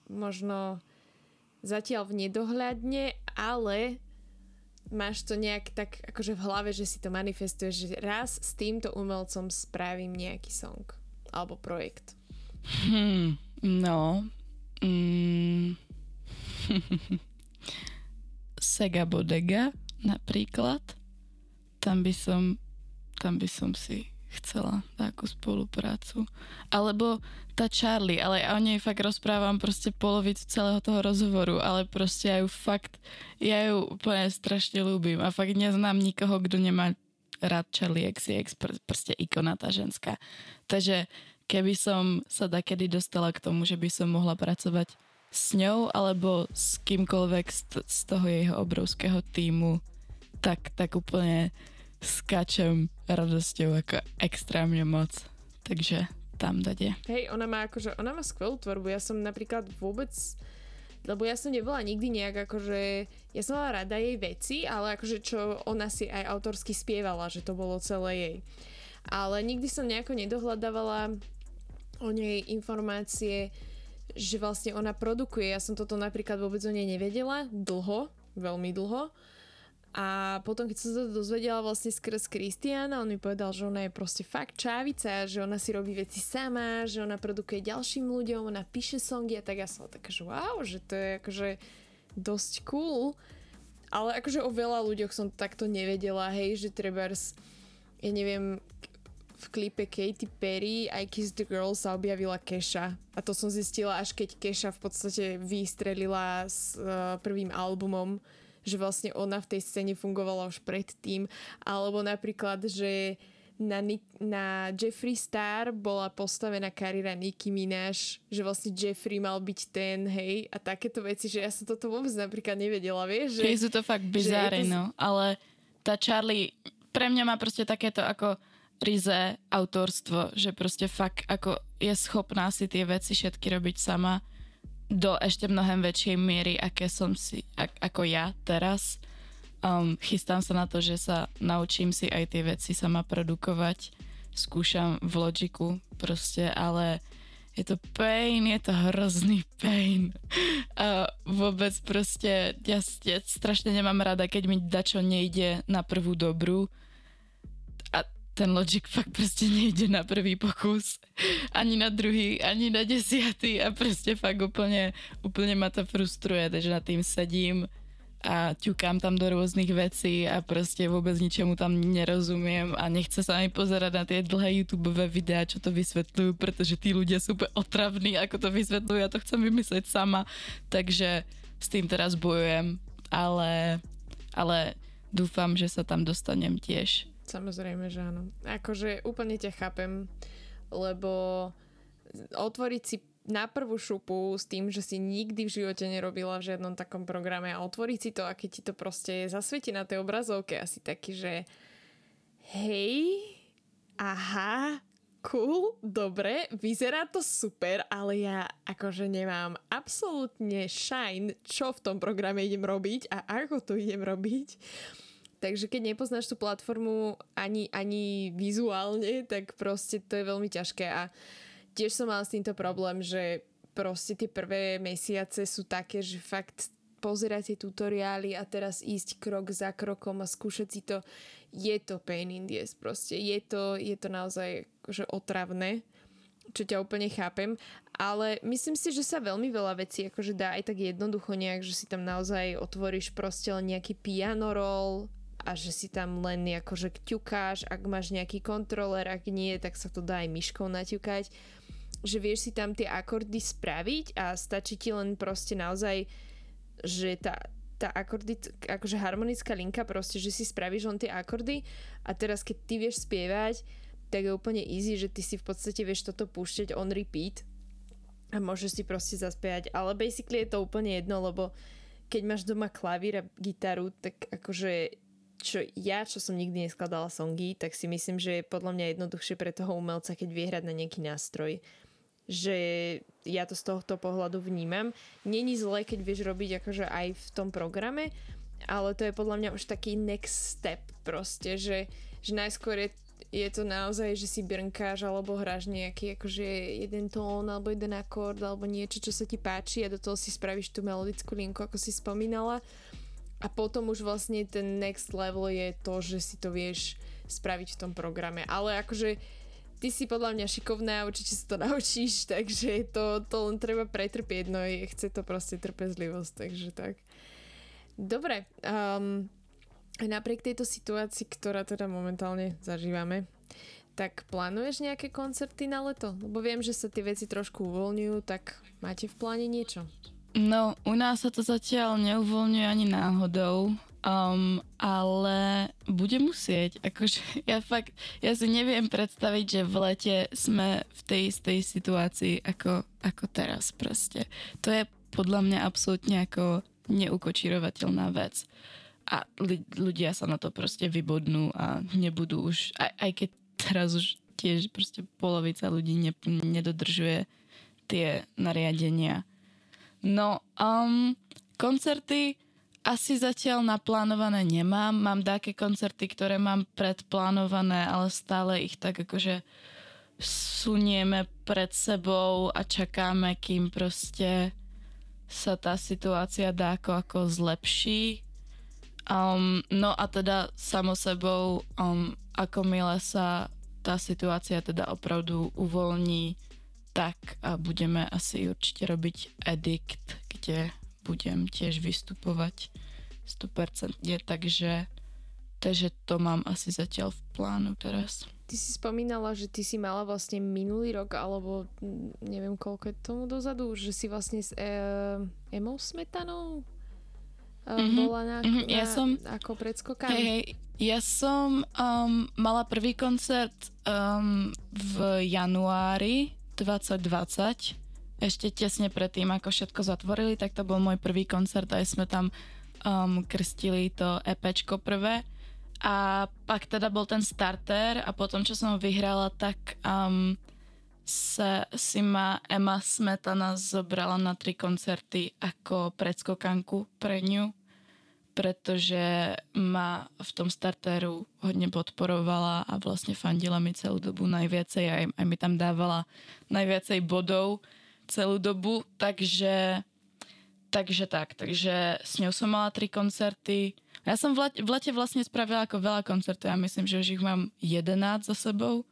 možno zatiaľ v nedohľadne, ale máš to nejak tak akože v hlave, že si to manifestuješ, že raz s týmto umelcom spravím nejaký song alebo projekt. Hmm, no. Mm. Sega Bodega napríklad. Tam by som, tam by som si chcela takú spoluprácu. Alebo tá Charlie, ale ja o nej fakt rozprávam proste polovicu celého toho rozhovoru, ale proste ja ju fakt, ja ju úplne strašne ľúbim a fakt neznám nikoho, kto nemá rád Charlie XCX, pr- proste ikona tá ženská. Takže keby som sa takedy dostala k tomu, že by som mohla pracovať s ňou alebo s kýmkoľvek z, t- z toho jeho obrovského týmu, tak, tak úplne skáčem radosťou ako extrémne moc. Takže tam dade. Hej, ona má akože, ona má skvelú tvorbu. Ja som napríklad vôbec, lebo ja som nebola nikdy nejak akože, ja som mala rada jej veci, ale akože čo ona si aj autorsky spievala, že to bolo celé jej. Ale nikdy som nejako nedohľadávala o nej informácie, že vlastne ona produkuje. Ja som toto napríklad vôbec o nej nevedela dlho, veľmi dlho. A potom, keď som sa to dozvedela vlastne skrz Kristiana, on mi povedal, že ona je proste fakt čávica, že ona si robí veci sama, že ona produkuje ďalším ľuďom, ona píše songy a tak ja som taká, že wow, že to je akože dosť cool. Ale akože o veľa ľuďoch som takto nevedela, hej, že trebárs, ja neviem, v klipe Katy Perry I Kiss the Girl sa objavila Kesha. A to som zistila až keď Kesha v podstate vystrelila s uh, prvým albumom, že vlastne ona v tej scéne fungovala už predtým. Alebo napríklad, že na, Nick, na Jeffree Star bola postavená kariéra Nicki Minaj, že vlastne Jeffrey mal byť ten, hej, a takéto veci, že ja som toto vôbec napríklad nevedela, vieš? Že, sú to fakt bizáre, to... no, ale tá Charlie pre mňa má proste takéto ako rize autorstvo, že proste fakt ako je schopná si tie veci všetky robiť sama do ešte mnohem väčšej miery, aké som si, ako ja teraz Um, chystám sa na to, že sa naučím si aj tie veci sama produkovať. Skúšam v Logiku proste, ale je to pain, je to hrozný pain. A vôbec proste, ja, ja strašne nemám rada, keď mi dačo nejde na prvú dobrú ten Logic fakt proste nejde na prvý pokus, ani na druhý, ani na desiatý a proste fakt úplne, úplne ma to frustruje, takže na tým sedím a ťukám tam do rôznych vecí a proste vôbec ničemu tam nerozumiem a nechce sa mi pozerať na tie dlhé YouTube videá, čo to vysvetľujú, pretože tí ľudia sú úplne otravní, ako to vysvetľujú, ja to chcem vymyslieť sama, takže s tým teraz bojujem, ale, ale dúfam, že sa tam dostanem tiež. Samozrejme, že áno. Akože úplne ťa chápem, lebo otvoriť si na prvú šupu s tým, že si nikdy v živote nerobila v žiadnom takom programe a otvoriť si to a keď ti to proste zasvieti na tej obrazovke asi taký, že hej, aha, cool, dobre, vyzerá to super, ale ja akože nemám absolútne shine, čo v tom programe idem robiť a ako to idem robiť. Takže keď nepoznáš tú platformu ani, ani vizuálne, tak proste to je veľmi ťažké a tiež som mal s týmto problém, že proste tie prvé mesiace sú také, že fakt pozerať tie tutoriály a teraz ísť krok za krokom a skúšať si to, je to pain in the ass proste. Je to, je to naozaj akože otravné, čo ťa úplne chápem, ale myslím si, že sa veľmi veľa vecí akože dá aj tak jednoducho nejak, že si tam naozaj otvoríš proste len nejaký piano roll a že si tam len akože ťukáš, ak máš nejaký kontroler, ak nie, tak sa to dá aj myškou naťukať. Že vieš si tam tie akordy spraviť a stačí ti len proste naozaj, že tá, tá akordy, akože harmonická linka proste, že si spravíš len tie akordy a teraz keď ty vieš spievať, tak je úplne easy, že ty si v podstate vieš toto púšťať on repeat a môžeš si proste zaspievať, ale basically je to úplne jedno, lebo keď máš doma klavír a gitaru, tak akože čo ja, čo som nikdy neskladala songy, tak si myslím, že je podľa mňa jednoduchšie pre toho umelca, keď vie hrať na nejaký nástroj že ja to z tohto pohľadu vnímam. Není zle, keď vieš robiť akože aj v tom programe, ale to je podľa mňa už taký next step proste, že, že najskôr je, je to naozaj, že si brnkáš alebo hráš nejaký akože jeden tón alebo jeden akord alebo niečo, čo sa ti páči a do toho si spravíš tú melodickú linku, ako si spomínala. A potom už vlastne ten next level je to, že si to vieš spraviť v tom programe. Ale akože ty si podľa mňa šikovná, určite sa to naučíš, takže to, to len treba pretrpieť, no je, chce to proste trpezlivosť, takže tak. Dobre, um, napriek tejto situácii, ktorá teda momentálne zažívame, tak plánuješ nejaké koncerty na leto? Lebo viem, že sa tie veci trošku uvoľňujú, tak máte v pláne niečo? No, u nás sa to zatiaľ neuvoľňuje ani náhodou. Um, ale bude musieť. Akože ja fakt, ja si neviem predstaviť, že v lete sme v tej istej situácii ako, ako teraz proste. To je podľa mňa absolútne ako neukočírovateľná vec. A ľudia sa na to proste vybodnú a nebudú už, aj, aj keď teraz už tiež proste polovica ľudí ne, nedodržuje tie nariadenia. No, um, koncerty, asi zatiaľ naplánované nemám. Mám také koncerty, ktoré mám predplánované, ale stále ich tak akože sunieme pred sebou a čakáme, kým proste sa tá situácia dá ako, ako zlepší. Um, no a teda samo sebou, um, ako milé sa tá situácia teda opravdu uvoľní, tak a budeme asi určite robiť edikt, kde budem tiež vystupovať 100%, takže, takže to mám asi zatiaľ v plánu teraz. Ty si spomínala, že ty si mala vlastne minulý rok, alebo neviem koľko je tomu dozadu, že si vlastne s e, Emou Smetanou mm-hmm. bola na, mm-hmm. ja na, som, ako predskokán. Hej, hej, ja som um, mala prvý koncert um, v januári 2020, ešte tesne predtým, ako všetko zatvorili, tak to bol môj prvý koncert, aj sme tam um, krstili to EPčko prvé. A pak teda bol ten starter a potom, čo som vyhrala, tak um, sa, si ma Emma Smetana zobrala na tri koncerty ako predskokanku pre ňu, pretože ma v tom starteru hodne podporovala a vlastne fandila mi celú dobu najviacej a aj, aj mi tam dávala najviacej bodov celú dobu, takže takže tak, takže s ňou som mala tri koncerty, ja som v lete, v lete vlastne spravila ako veľa koncertov. Ja myslím, že už ich mám 11 za sebou.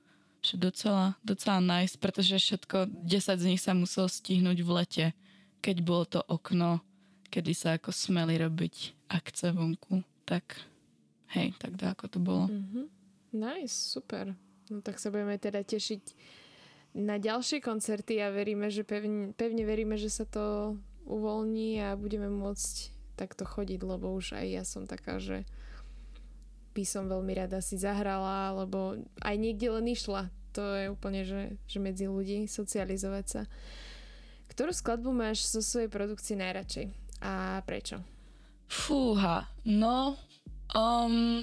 Čo docela, docela nice, pretože všetko, 10 z nich sa muselo stihnúť v lete, keď bolo to okno, kedy sa ako smeli robiť akce vonku. Tak hej, tak dá, ako to bolo. Mm-hmm. Nice, super. No tak sa budeme teda tešiť na ďalšie koncerty a veríme, že pevne, pevne veríme, že sa to uvoľní a budeme môcť takto chodiť, lebo už aj ja som taká, že by som veľmi rada si zahrala, alebo aj niekde len išla. To je úplne, že, že medzi ľudí socializovať sa. Ktorú skladbu máš zo svojej produkcie najradšej? A prečo? Fúha, no, um,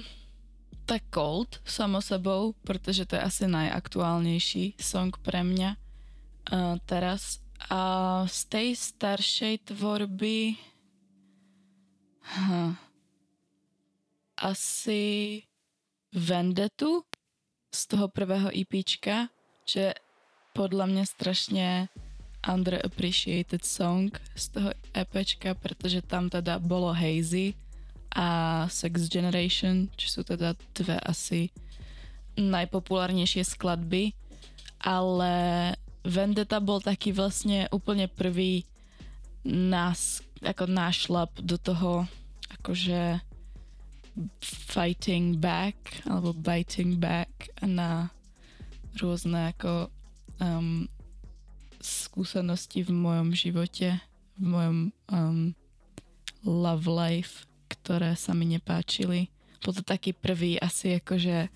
tak Cold samo sebou, pretože to je asi najaktuálnejší song pre mňa uh, teraz. A z tej staršej tvorby Hm. Asi Vendetu z toho prvého EPčka, že podľa mňa strašne underappreciated song z toho EPčka, pretože tam teda bolo Hazy a Sex Generation, čo sú teda dve asi najpopulárnejšie skladby, ale Vendetta bol taký vlastne úplne prvý nás ako nášlap do toho akože fighting back alebo biting back na rôzne ako um, skúsenosti v mojom živote, v mojom um, love life, ktoré sa mi nepáčili. Bol to taký prvý asi akože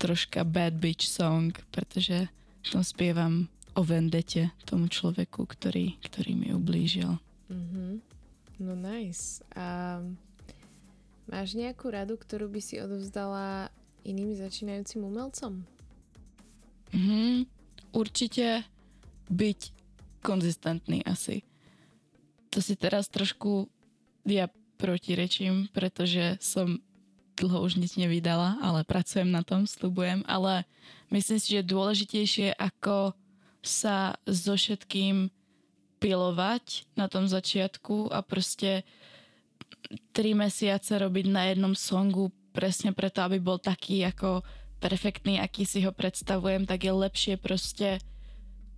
troška bad bitch song, pretože tom spievam o vendete tomu človeku, ktorý, ktorý mi ublížil. Mm-hmm. No nice. A máš nejakú radu, ktorú by si odovzdala iným začínajúcim umelcom? Mm, určite byť konzistentný asi. To si teraz trošku ja protirečím, pretože som dlho už nič nevydala, ale pracujem na tom, slubujem, ale myslím si, že dôležitejšie ako sa so všetkým pilovať na tom začiatku a proste tri mesiace robiť na jednom songu presne preto, aby bol taký ako perfektný, aký si ho predstavujem, tak je lepšie proste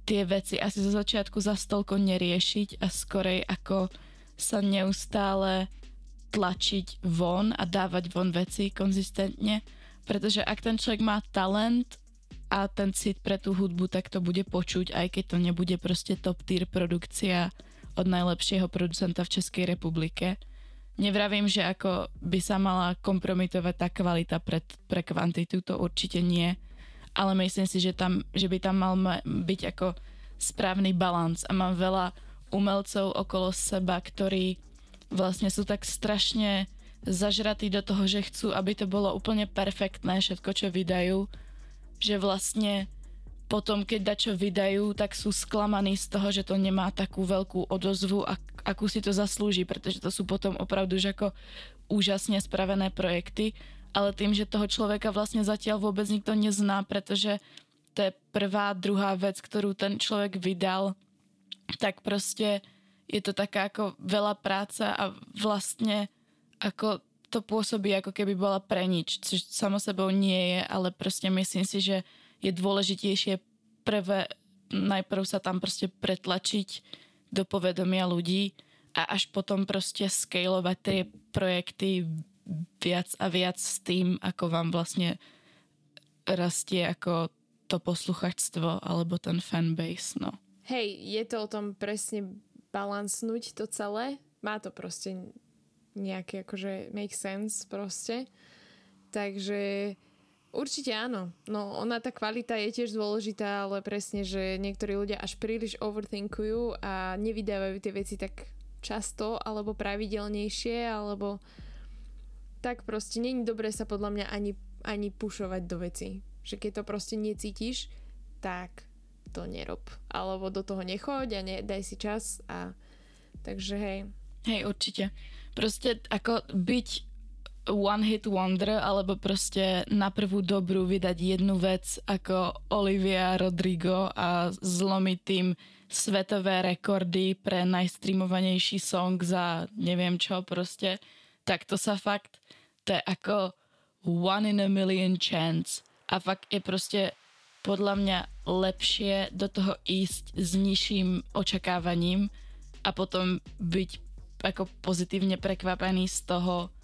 tie veci asi zo začiatku za stolko neriešiť a skorej ako sa neustále tlačiť von a dávať von veci konzistentne, pretože ak ten človek má talent a ten cit pre tú hudbu, tak to bude počuť, aj keď to nebude proste top tier produkcia od najlepšieho producenta v Českej republike. Nevravím, že ako by sa mala kompromitovať tá kvalita pre, pre kvantitu, to určite nie, ale myslím si, že, tam, že by tam mal byť ako správny balans. A mám veľa umelcov okolo seba, ktorí vlastne sú tak strašne zažratí do toho, že chcú, aby to bolo úplne perfektné, všetko, čo vydajú. Že vlastne potom, keď dačo vydajú, tak sú sklamaní z toho, že to nemá takú veľkú odozvu, ak, akú si to zaslúži, pretože to sú potom opravdu že ako úžasne spravené projekty, ale tým, že toho človeka vlastne zatiaľ vôbec nikto nezná, pretože to je prvá, druhá vec, ktorú ten človek vydal, tak proste je to taká ako veľa práca a vlastne ako to pôsobí ako keby bola pre nič, čo samo sebou nie je, ale proste myslím si, že je dôležitejšie prvé najprv sa tam proste pretlačiť do povedomia ľudí a až potom proste scalovať tie projekty viac a viac s tým, ako vám vlastne rastie ako to posluchačstvo alebo ten fanbase, no. Hej, je to o tom presne balansnúť to celé. Má to proste nejaké akože make sense proste. Takže určite áno. No ona tá kvalita je tiež dôležitá, ale presne, že niektorí ľudia až príliš overthinkujú a nevydávajú tie veci tak často alebo pravidelnejšie alebo tak proste není dobré sa podľa mňa ani, ani pušovať do veci. Že keď to proste necítiš, tak to nerob. Alebo do toho nechoď a ne, daj si čas a takže hej. Hej, určite. Proste ako byť one hit wonder alebo proste na prvú dobrú vydať jednu vec ako Olivia Rodrigo a zlomiť tým svetové rekordy pre najstreamovanejší song za neviem čo proste, tak to sa fakt, to je ako one in a million chance. A fakt je proste podľa mňa lepšie do toho ísť s nižším očakávaním a potom byť ako pozitívne prekvapený z toho,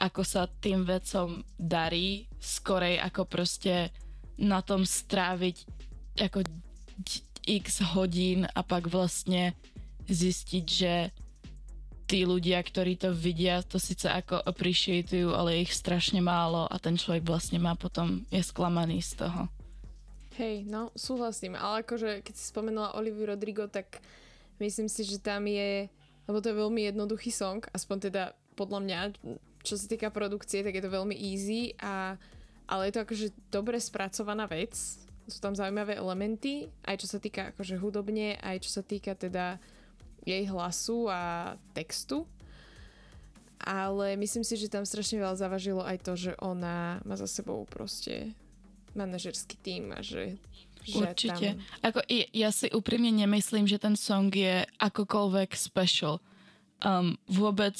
ako sa tým vecom darí, skorej ako proste na tom stráviť ako x hodín a pak vlastne zistiť, že tí ľudia, ktorí to vidia, to síce ako appreciatujú, ale ich strašne málo a ten človek vlastne má potom, je sklamaný z toho. Hej, no súhlasím, ale akože keď si spomenula Oliviu Rodrigo, tak myslím si, že tam je, lebo to je veľmi jednoduchý song, aspoň teda podľa mňa, čo sa týka produkcie, tak je to veľmi easy, a, ale je to akože dobre spracovaná vec, sú tam zaujímavé elementy, aj čo sa týka akože hudobne, aj čo sa týka teda jej hlasu a textu. Ale myslím si, že tam strašne veľa zavažilo aj to, že ona má za sebou proste manažerský tým a že že Určite. Tam... Ako, ja si úprimne nemyslím, že ten song je akokoľvek special. Um, vôbec,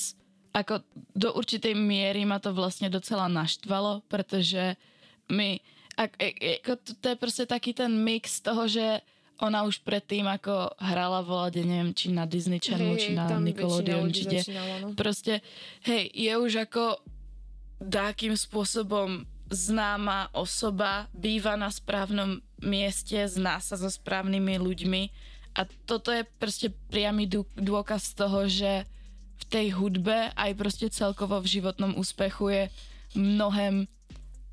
ako do určitej miery ma to vlastne docela naštvalo, pretože my, ako, ako, to, to je proste taký ten mix toho, že ona už predtým ako hrala volade, neviem, či na Disney Channel, hey, či na Nickelodeon, či kde. No. Proste, hej, je už ako dákým spôsobom známa osoba, býva na správnom mieste, zná sa so správnymi ľuďmi a toto je proste priamy dôkaz toho, že v tej hudbe aj proste celkovo v životnom úspechu je mnohem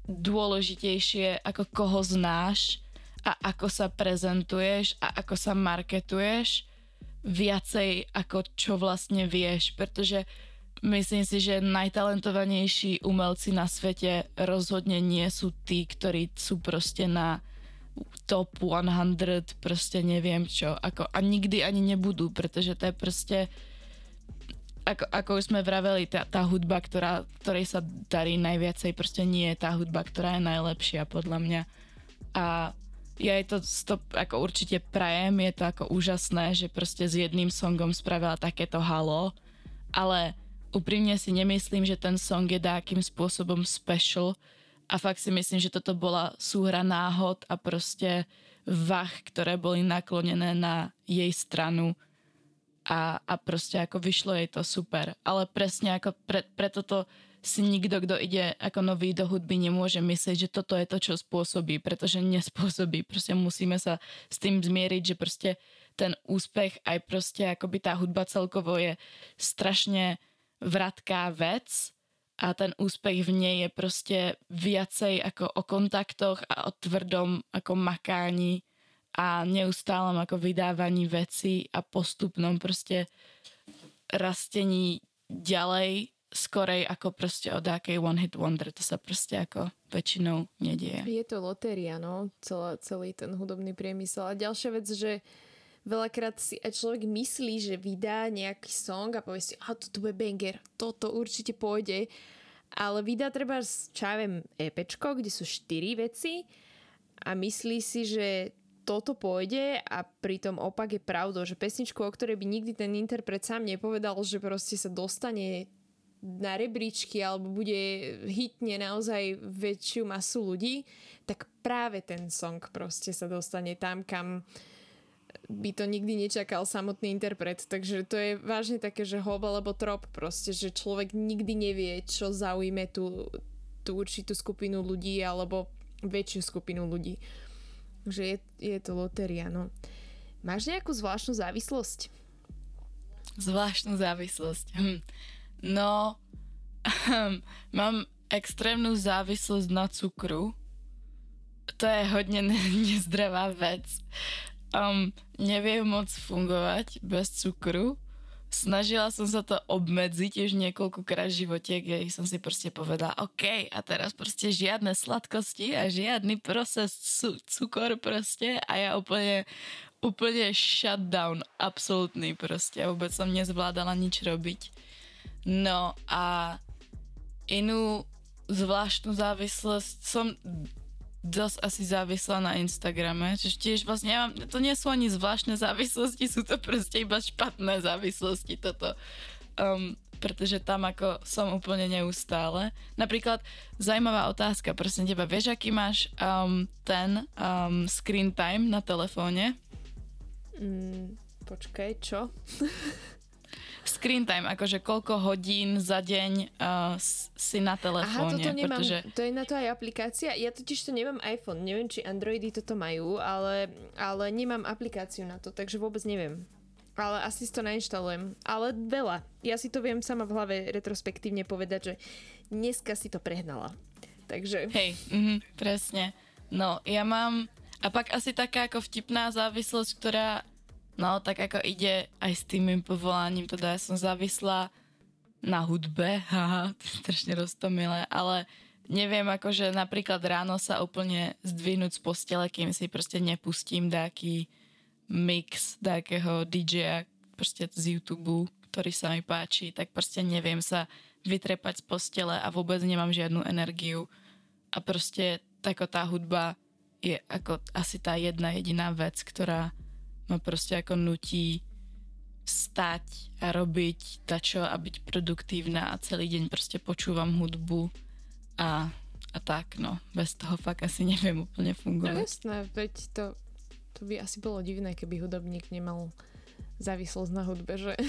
dôležitejšie, ako koho znáš a ako sa prezentuješ a ako sa marketuješ viacej ako čo vlastne vieš, pretože Myslím si, že najtalentovanejší umelci na svete rozhodne nie sú tí, ktorí sú proste na top 100, proste neviem čo. Ako, a nikdy ani nebudú, pretože to je proste ako, ako už sme vraveli, tá, tá hudba, ktorá, ktorej sa darí najviacej, proste nie je tá hudba, ktorá je najlepšia podľa mňa. A ja jej to stop, ako určite prajem, je to ako úžasné, že proste s jedným songom spravila takéto halo, ale úprimne si nemyslím, že ten song je dákým spôsobom special. A fakt si myslím, že toto bola súhra náhod a proste vach, ktoré boli naklonené na jej stranu. A, a proste ako vyšlo jej to super. Ale presne ako pre, preto to si nikto, kto ide ako nový do hudby, nemôže myslieť, že toto je to, čo spôsobí, pretože nespôsobí. Proste musíme sa s tým zmieriť, že proste ten úspech aj proste akoby tá hudba celkovo je strašne vratká vec a ten úspech v nej je proste viacej ako o kontaktoch a o tvrdom ako makání a neustálom ako vydávaní veci a postupnom proste rastení ďalej skorej ako proste od akej one hit wonder. To sa proste ako väčšinou nedieje. Je to lotéria, no, celá, celý ten hudobný priemysel. A ďalšia vec, že veľakrát si aj človek myslí, že vydá nejaký song a povie si, a toto bude banger, toto určite pôjde. Ale vydá treba, čo ja viem, EPčko, kde sú štyri veci a myslí si, že toto pôjde a pritom opak je pravdou, že pesničku, o ktorej by nikdy ten interpret sám nepovedal, že proste sa dostane na rebríčky alebo bude hitne naozaj väčšiu masu ľudí, tak práve ten song proste sa dostane tam, kam by to nikdy nečakal samotný interpret. Takže to je vážne také, že hob alebo trop proste, že človek nikdy nevie, čo zaujme tú, tú určitú skupinu ľudí alebo väčšiu skupinu ľudí. Že je, je to lotéria, no. Máš nejakú zvláštnu závislosť? Zvláštnu závislosť. Hm. No, mám extrémnu závislosť na cukru. To je hodně nezdravá vec. Um, neviem moc fungovať bez cukru. Snažila som sa to obmedziť už niekoľkokrát v živote, kde som si proste povedala, OK, a teraz proste žiadne sladkosti a žiadny proces cu- cukor proste a ja úplne, úplne shutdown, absolútny proste. Vôbec som nezvládala nič robiť. No a inú zvláštnu závislosť som dosť asi závislá na Instagrame, čiže tiež vlastne ja mám, to nie sú ani zvláštne závislosti, sú to proste iba špatné závislosti toto. Um, pretože tam ako som úplne neustále. Napríklad zaujímavá otázka, prosím teba, vieš, aký máš um, ten um, screen time na telefóne? Mm, počkaj, čo? screen time, akože koľko hodín za deň uh, si na telefóne. Aha, toto nemám, pretože... to je na to aj aplikácia. Ja totiž to nemám iPhone, neviem, či Androidy toto majú, ale, ale nemám aplikáciu na to, takže vôbec neviem. Ale asi si to nainštalujem. Ale veľa. Ja si to viem sama v hlave retrospektívne povedať, že dneska si to prehnala. Takže... Hej, mm, presne. No, ja mám... A pak asi taká ako vtipná závislosť, ktorá No, tak ako ide aj s tým mým povolaním, teda ja som závislá na hudbe, haha, to je strašne roztomilé, ale neviem akože napríklad ráno sa úplne zdvihnúť z postele, kým si proste nepustím nejaký mix nejakého DJ proste z YouTube, ktorý sa mi páči, tak proste neviem sa vytrepať z postele a vôbec nemám žiadnu energiu. A proste tako tá hudba je ako asi tá jedna jediná vec, ktorá ma proste ako nutí stať a robiť tačo a byť produktívna a celý deň proste počúvam hudbu a, a tak, no. Bez toho fakt asi neviem úplne fungovať. No jasné, veď to, to by asi bolo divné, keby hudobník nemal závislosť na hudbe, že?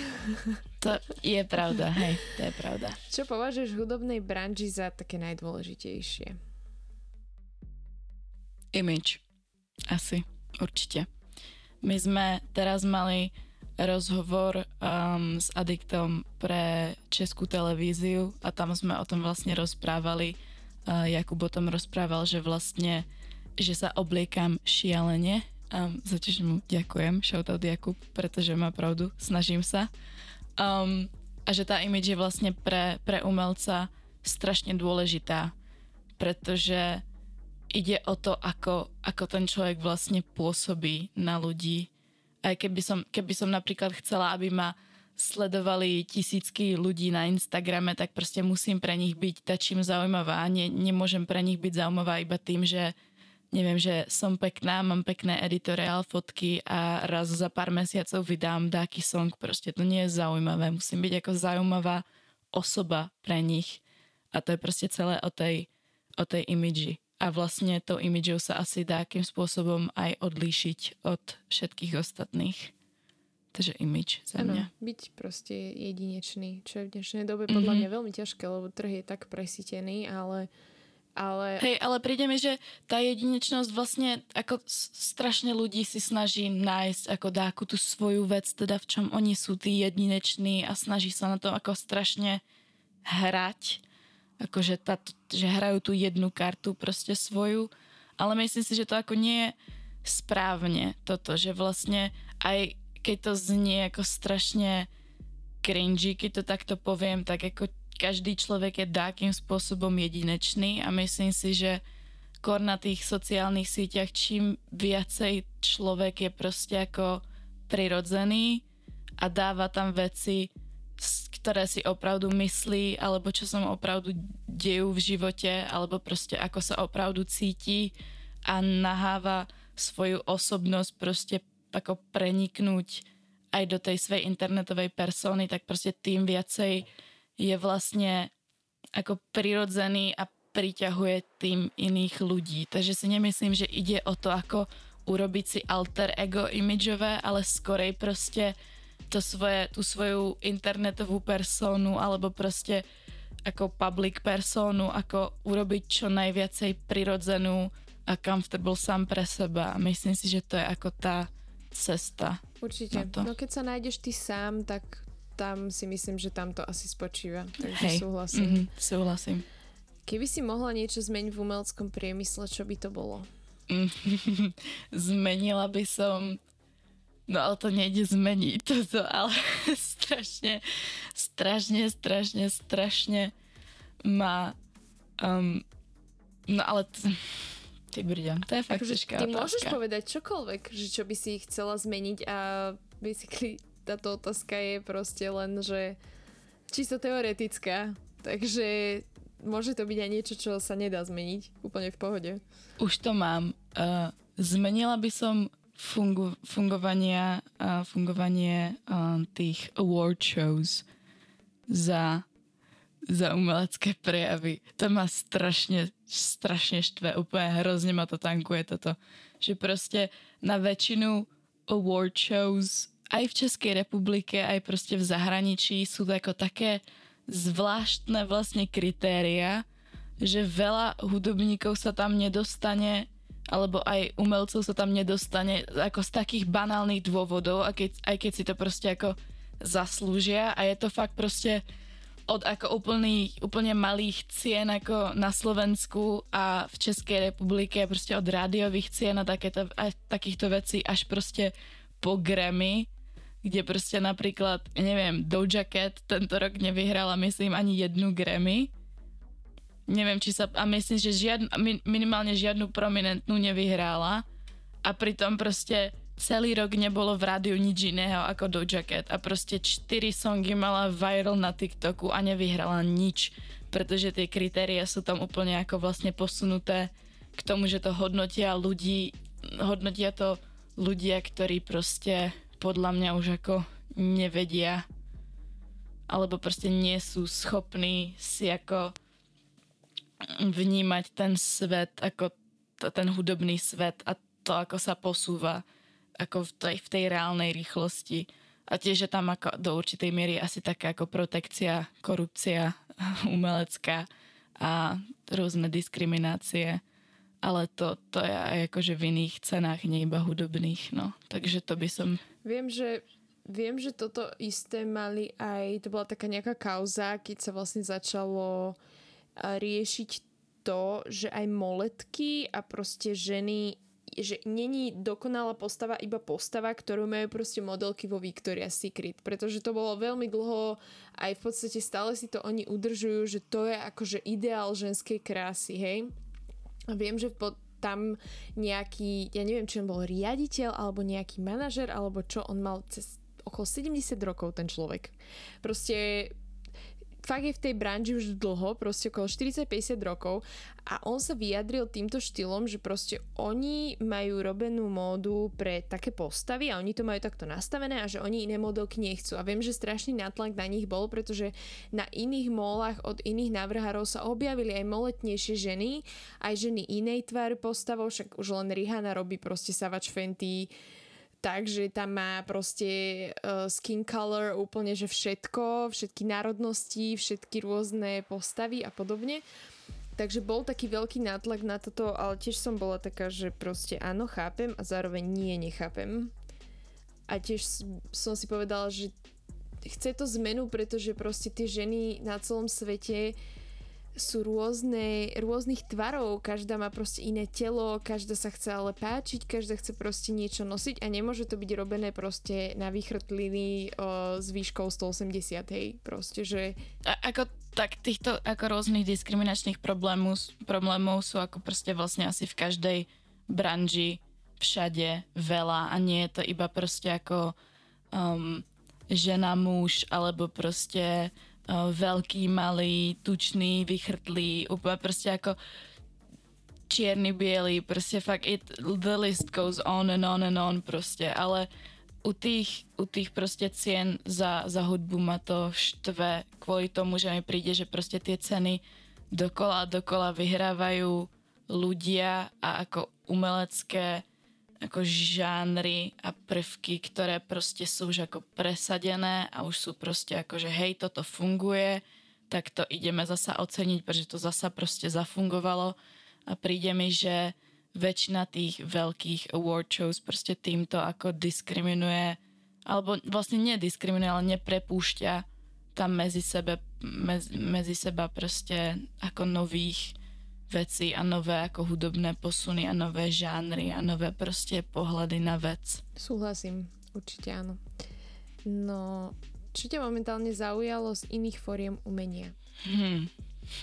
To je pravda, hej, to je pravda. Čo považuješ v hudobnej branži za také najdôležitejšie? Image. Asi, určite. My sme teraz mali rozhovor um, s Adiktom pre Českú televíziu a tam sme o tom vlastne rozprávali. Uh, Jakub o tom rozprával, že vlastne, že sa obliekam šialene. Um, za čo mu ďakujem, shoutout Jakub, pretože má pravdu, snažím sa. Um, a že tá image je vlastne pre, pre umelca strašne dôležitá, pretože ide o to, ako, ako ten človek vlastne pôsobí na ľudí. Aj keby som, keby som napríklad chcela, aby ma sledovali tisícky ľudí na Instagrame, tak proste musím pre nich byť tačím zaujímavá. Nie, nemôžem pre nich byť zaujímavá iba tým, že neviem, že som pekná, mám pekné editoriál fotky a raz za pár mesiacov vydám dáky song. Proste to nie je zaujímavé. Musím byť ako zaujímavá osoba pre nich. A to je proste celé o tej, o tej imidži a vlastne tou imidžou sa asi dá akým spôsobom aj odlíšiť od všetkých ostatných. Takže imidž za mňa. Ano, byť proste jedinečný, čo je v dnešnej dobe podľa mm-hmm. mňa veľmi ťažké, lebo trh je tak presítený, ale ale... Hej, ale príde mi, že tá jedinečnosť vlastne ako strašne ľudí si snaží nájsť ako dáku tú svoju vec, teda v čom oni sú tí jedineční a snaží sa na to ako strašne hrať akože tá, že hrajú tú jednu kartu proste svoju, ale myslím si, že to ako nie je správne toto, že vlastne aj keď to znie ako strašne cringy, keď to takto poviem, tak ako každý človek je dákým spôsobom jedinečný a myslím si, že kor na tých sociálnych sieťach čím viacej človek je proste ako prirodzený a dáva tam veci, ktoré si opravdu myslí, alebo čo sa mu opravdu dejú v živote, alebo proste ako sa opravdu cíti a naháva svoju osobnosť proste ako preniknúť aj do tej svojej internetovej persony, tak proste tým viacej je vlastne ako prirodzený a priťahuje tým iných ľudí. Takže si nemyslím, že ide o to, ako urobiť si alter ego imidžové, ale skorej proste to svoje, tú svoju internetovú personu alebo proste ako public personu, ako urobiť čo najviacej prirodzenú a comfortable sám pre seba. Myslím si, že to je ako tá cesta. Určite. No keď sa nájdeš ty sám, tak tam si myslím, že tam to asi spočíva. Takže Hej. súhlasím. Mm-hmm, súhlasím. Keby si mohla niečo zmeniť v umeleckom priemysle, čo by to bolo? Zmenila by som No ale to nejde zmeniť toto, ale strašne, strašne, strašne, strašne má um, no ale t- ty brďa, to je fakt Akože ty otázka. môžeš povedať čokoľvek, že čo by si chcela zmeniť a basically táto otázka je proste len, že čisto teoretická. Takže môže to byť aj niečo, čo sa nedá zmeniť úplne v pohode. Už to mám. Uh, zmenila by som fungu, fungovania, uh, fungovanie uh, tých award shows za, za umelecké prejavy. To ma strašne, strašne štve. Úplne hrozne ma to tankuje toto. Že proste na väčšinu award shows aj v Českej republike, aj proste v zahraničí sú to ako také zvláštne vlastne kritéria, že veľa hudobníkov sa tam nedostane alebo aj umelcov sa tam nedostane ako z takých banálnych dôvodov, a keď, aj keď si to proste ako zaslúžia a je to fakt proste od ako úplný, úplne malých cien ako na Slovensku a v Českej republike, proste od rádiových cien a, takéto, a takýchto vecí až proste po Grammy, kde proste napríklad, neviem, Doja Cat tento rok nevyhrala, myslím, ani jednu Grammy. Neviem, či sa, a myslím, že žiadn, minimálne žiadnu prominentnú nevyhrála. A pritom proste celý rok nebolo v rádiu nič iného ako Doja Cat. A proste 4 songy mala viral na TikToku a nevyhrala nič, pretože tie kritéria sú tam úplne ako vlastne posunuté k tomu, že to hodnotia ľudí, hodnotia to ľudia, ktorí proste podľa mňa už ako nevedia alebo proste nie sú schopní si ako vnímať ten svet ako ten hudobný svet a to, ako sa posúva ako v tej, v tej reálnej rýchlosti. A tiež je tam ako do určitej miery asi taká ako protekcia, korupcia umelecká a rôzne diskriminácie. Ale to, to je aj akože v iných cenách, nie iba hudobných, no. Takže to by som... Viem, že Viem, že toto isté mali aj, to bola taká nejaká kauza, keď sa vlastne začalo riešiť to, že aj moletky a proste ženy že není dokonalá postava iba postava, ktorú majú proste modelky vo Victoria's Secret, pretože to bolo veľmi dlho, aj v podstate stále si to oni udržujú, že to je akože ideál ženskej krásy, hej. A viem, že po, tam nejaký, ja neviem, či on bol riaditeľ, alebo nejaký manažer, alebo čo, on mal cez okolo 70 rokov ten človek. Proste fakt je v tej branži už dlho, proste okolo 40-50 rokov a on sa vyjadril týmto štýlom, že proste oni majú robenú módu pre také postavy a oni to majú takto nastavené a že oni iné modelky nechcú. A viem, že strašný nátlak na nich bol, pretože na iných molách od iných návrhárov sa objavili aj moletnejšie ženy, aj ženy inej tvary postavou, však už len Rihanna robí proste Savage Fenty, takže tam má proste uh, skin color úplne, že všetko, všetky národnosti, všetky rôzne postavy a podobne. Takže bol taký veľký nátlak na toto, ale tiež som bola taká, že proste áno, chápem a zároveň nie, nechápem. A tiež som si povedala, že chce to zmenu, pretože proste tie ženy na celom svete uh, sú rôzne, rôznych tvarov, každá má proste iné telo, každá sa chce ale páčiť, každá chce proste niečo nosiť a nemôže to byť robené proste na vychrtliny o, s výškou 180, hej, proste, že... A, ako tak týchto ako rôznych diskriminačných problémov, problémov sú ako proste vlastne asi v každej branži všade veľa a nie je to iba proste ako um, žena, muž alebo proste veľký, malý, tučný, vychrtlý, úplne proste ako čierny, biely, proste fakt it, the list goes on and on and on proste, ale u tých, u tých proste cien za, za hudbu ma to štve kvôli tomu, že mi príde, že proste tie ceny dokola dokola vyhrávajú ľudia a ako umelecké ako žánry a prvky, ktoré proste sú už ako presadené a už sú proste ako, že hej, toto funguje, tak to ideme zasa oceniť, pretože to zasa proste zafungovalo. A príde mi, že väčšina tých veľkých award shows proste týmto ako diskriminuje, alebo vlastne nediskriminuje, ale neprepúšťa tam medzi, sebe, medzi, medzi seba proste ako nových vecí a nové ako hudobné posuny a nové žánry a nové proste pohľady na vec. Súhlasím, určite áno. No, čo ťa momentálne zaujalo z iných fóriem umenia? Hmm.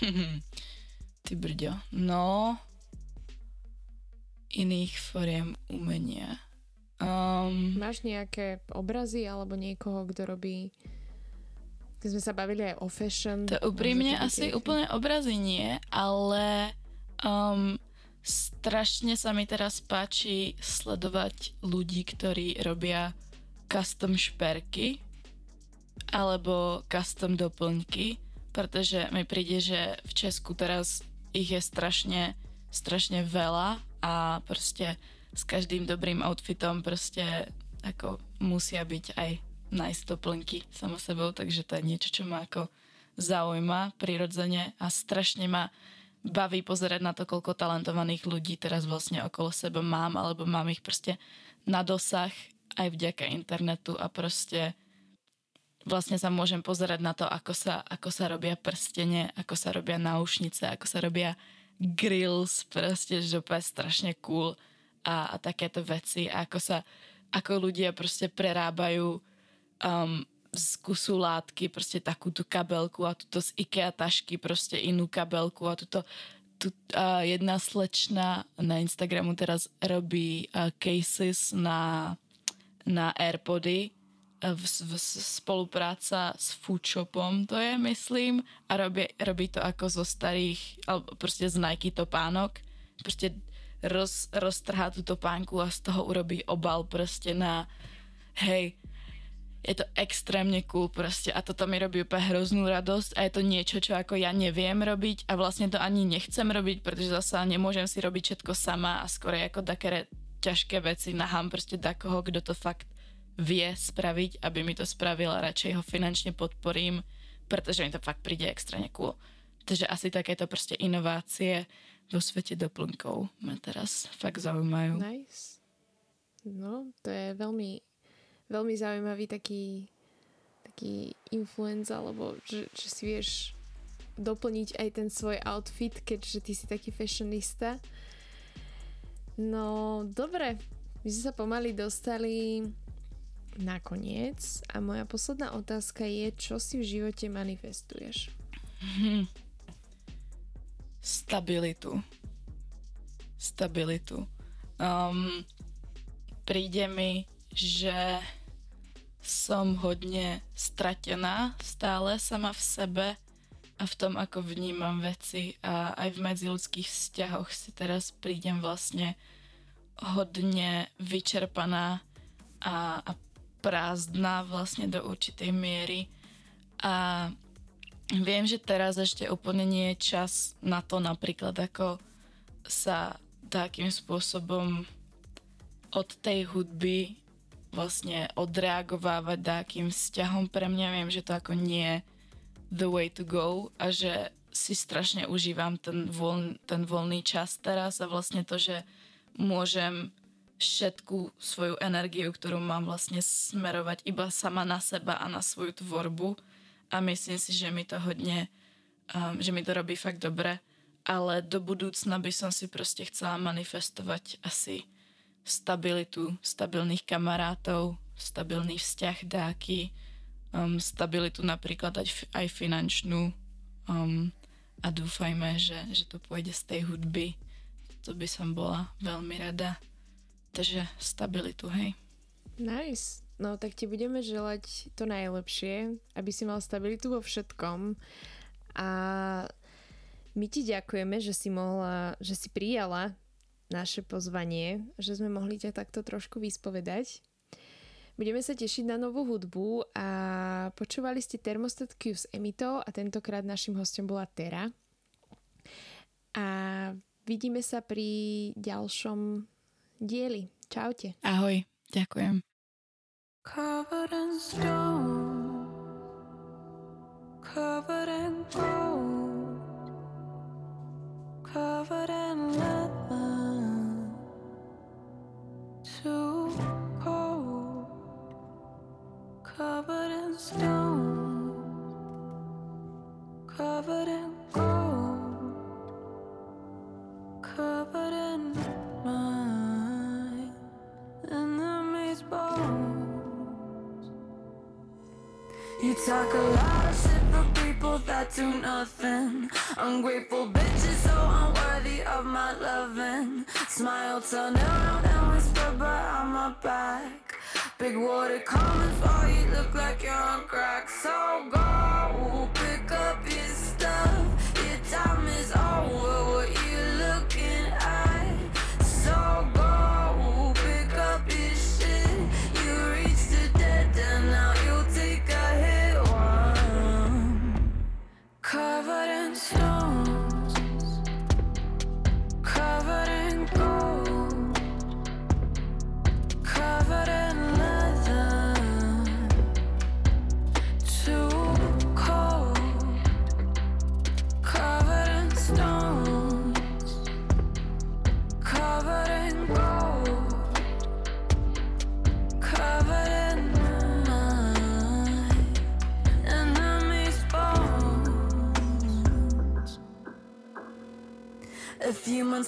Ty brďo. No, iných foriem umenia. Um, Máš nejaké obrazy alebo niekoho, kto robí keď sme sa bavili aj o fashion. To úprimne asi úplne obrazy nie, ale um, strašne sa mi teraz páči sledovať ľudí, ktorí robia custom šperky alebo custom doplňky, pretože mi príde, že v Česku teraz ich je strašne, strašne veľa a proste s každým dobrým outfitom proste ako musia byť aj nice doplnky samo sebou, takže to je niečo, čo ma ako zaujíma prirodzene a strašne ma baví pozerať na to, koľko talentovaných ľudí teraz vlastne okolo seba mám, alebo mám ich proste na dosah aj vďaka internetu a proste vlastne sa môžem pozerať na to, ako sa, ako sa robia prstene, ako sa robia náušnice, ako sa robia grills, proste, že to je strašne cool a, a takéto veci a ako sa, ako ľudia proste prerábajú um, z kusu látky proste takú tú kabelku a tuto z IKEA tašky proste inú kabelku a tuto tu, uh, jedna slečna na Instagramu teraz robí uh, cases na, na Airpody v, v, spolupráca s foodshopom to je, myslím, a robí, robí to ako zo starých, alebo proste z Nike topánok, proste roz, roztrhá tú topánku a z toho urobí obal proste na hej, je to extrémne cool proste a toto mi robí úplne hroznú radosť a je to niečo, čo ako ja neviem robiť a vlastne to ani nechcem robiť, pretože zasa nemôžem si robiť všetko sama a skôr ako také ťažké veci nahám proste takoho, kto to fakt vie spraviť, aby mi to spravil a radšej ho finančne podporím, pretože mi to fakt príde extrémne cool. Takže asi takéto proste inovácie vo svete doplnkov ma teraz fakt zaujímajú. Nice. No, to je veľmi, veľmi zaujímavý taký, taký influence, alebo že, že si vieš doplniť aj ten svoj outfit, keďže ty si taký fashionista. No, dobre. My sme sa pomaly dostali nakoniec. A moja posledná otázka je, čo si v živote manifestuješ? Hm. Stabilitu. Stabilitu. Um, príde mi, že som hodne stratená stále sama v sebe a v tom, ako vnímam veci a aj v medziludských vzťahoch si teraz prídem vlastne hodne vyčerpaná a, a prázdna vlastne do určitej miery. A viem, že teraz ešte úplne nie je čas na to napríklad ako sa takým spôsobom od tej hudby vlastne odreagovávať takým vzťahom pre mňa. Viem, že to ako nie je the way to go a že si strašne užívam ten, voľ, ten voľný čas teraz a vlastne to, že môžem všetku svoju energiu, ktorú mám vlastne smerovať iba sama na seba a na svoju tvorbu a myslím si, že mi to hodne, um, že mi to robí fakt dobre, ale do budúcna by som si proste chcela manifestovať asi stabilitu, stabilných kamarátov, stabilný vzťah dáky, um, stabilitu napríklad aj, aj finančnú um, a dúfajme, že, že to pôjde z tej hudby. To by som bola veľmi rada. Takže stabilitu, hej. Nice. No tak ti budeme želať to najlepšie, aby si mal stabilitu vo všetkom. A my ti ďakujeme, že si mohla, že si prijala naše pozvanie, že sme mohli ťa takto trošku vyspovedať. Budeme sa tešiť na novú hudbu a počúvali ste Thermostat Q s Emito a tentokrát našim hostom bola Tera. A vidíme sa pri ďalšom dieli. Čaute. Ahoj, ďakujem. Covered in stone covered in gold, covered in leather, too cold, covered in stone, covered in gold, covered in my enemy's bones. You talk a lot of shit for people that do nothing. Ungrateful bitches so unworthy of my loving. Smile, turn around and whisper behind my back. Big water coming for you, look like you're on crack. So go,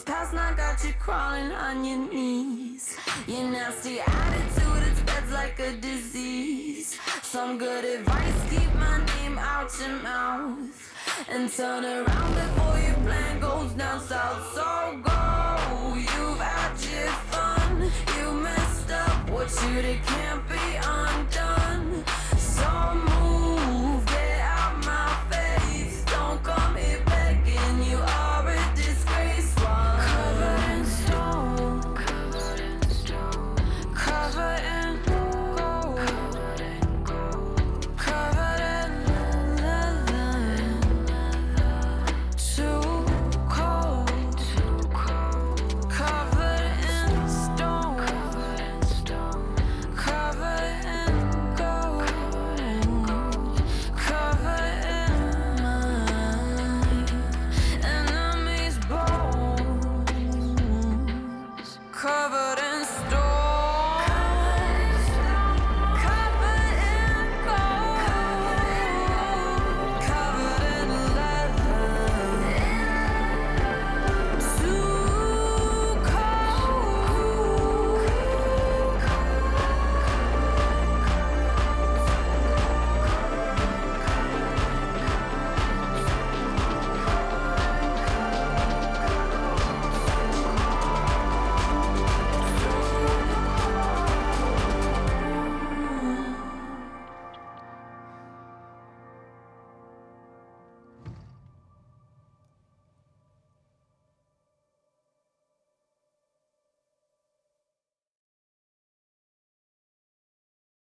Past now, got you crawling on your knees. Your nasty attitude, it spreads like a disease. Some good advice, keep my name out your mouth. And turn around before your plan goes down south. So go, you've had your fun. You messed up, what you did can't be undone.